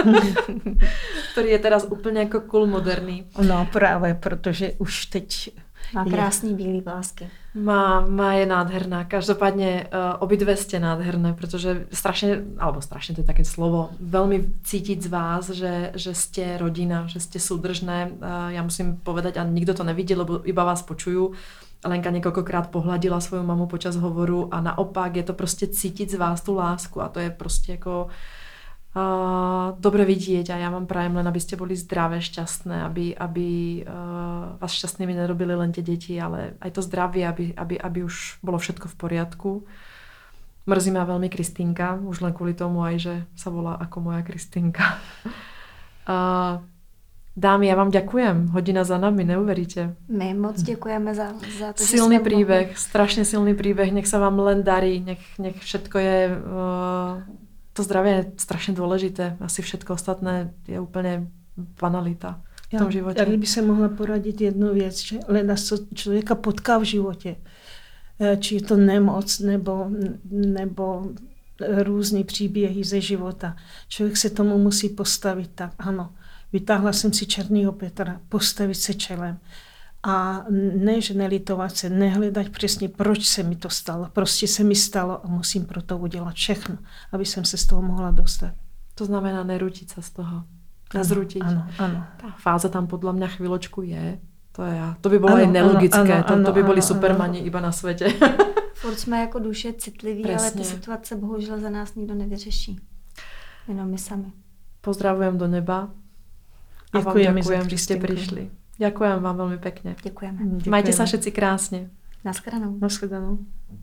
který je teraz úplně jako cool moderní. No právě, protože už teď má krásný bílý vlásky. Má, má je nádherná. Každopádně uh, obidve ste nádherné, protože strašně, alebo strašně to je také slovo, velmi cítit z vás, že, že ste rodina, že ste súdržné. Uh, já musím povedať, a nikdo to nevidí, lebo iba vás počuju, Lenka několikrát pohladila svou mamu počas hovoru a naopak je to prostě cítit z vás tu lásku a to je prostě jako uh, uh, dobre vidieť a ja vám prajem len, aby ste boli zdravé, šťastné, aby, aby uh, vás šťastnými nerobili len tie deti, ale aj to zdravie, aby, aby, aby už bolo všetko v poriadku. Mrzí ma veľmi Kristýnka, už len kvôli tomu aj, že sa volá ako moja Kristýnka. Uh, Dámy, já vám děkujem. Hodina za nami, neuveríte. My moc děkujeme za, za to, Silný příběh, strašně silný příběh. Nech se vám len darí, nech, nech všetko je uh, to zdravie je strašně důležité. Asi všetko ostatné je úplně banalita v tom životě. Já by se mohla poradit jednu věc, že leda co člověka potká v životě, eh, či je to nemoc nebo, nebo různé příběhy ze života. Člověk se tomu musí postavit tak, ano, vytáhla jsem si černýho Petra, postavit se čelem a ne, že nelitovat se, nehledat přesně, proč se mi to stalo. Prostě se mi stalo a musím pro to udělat všechno, aby jsem se z toho mohla dostat. To znamená nerutit se z toho. Nezrutit. Ano, ano. Ta fáze tam podle mě chvíločku je. To, je, to by bylo ano, i nelogické, ano, ano, to, to by byli supermani ano. iba na světě. Furt jsme jako duše citliví, Presně. ale ty situace bohužel za nás nikdo nevyřeší. Jenom my sami. Pozdravujem do neba. A děkujem, vám děkujem, že jste přišli. Ďakujem vám veľmi pekne. Ďakujeme. Majte sa všetci krásne. Naschledanou. Naschledanou.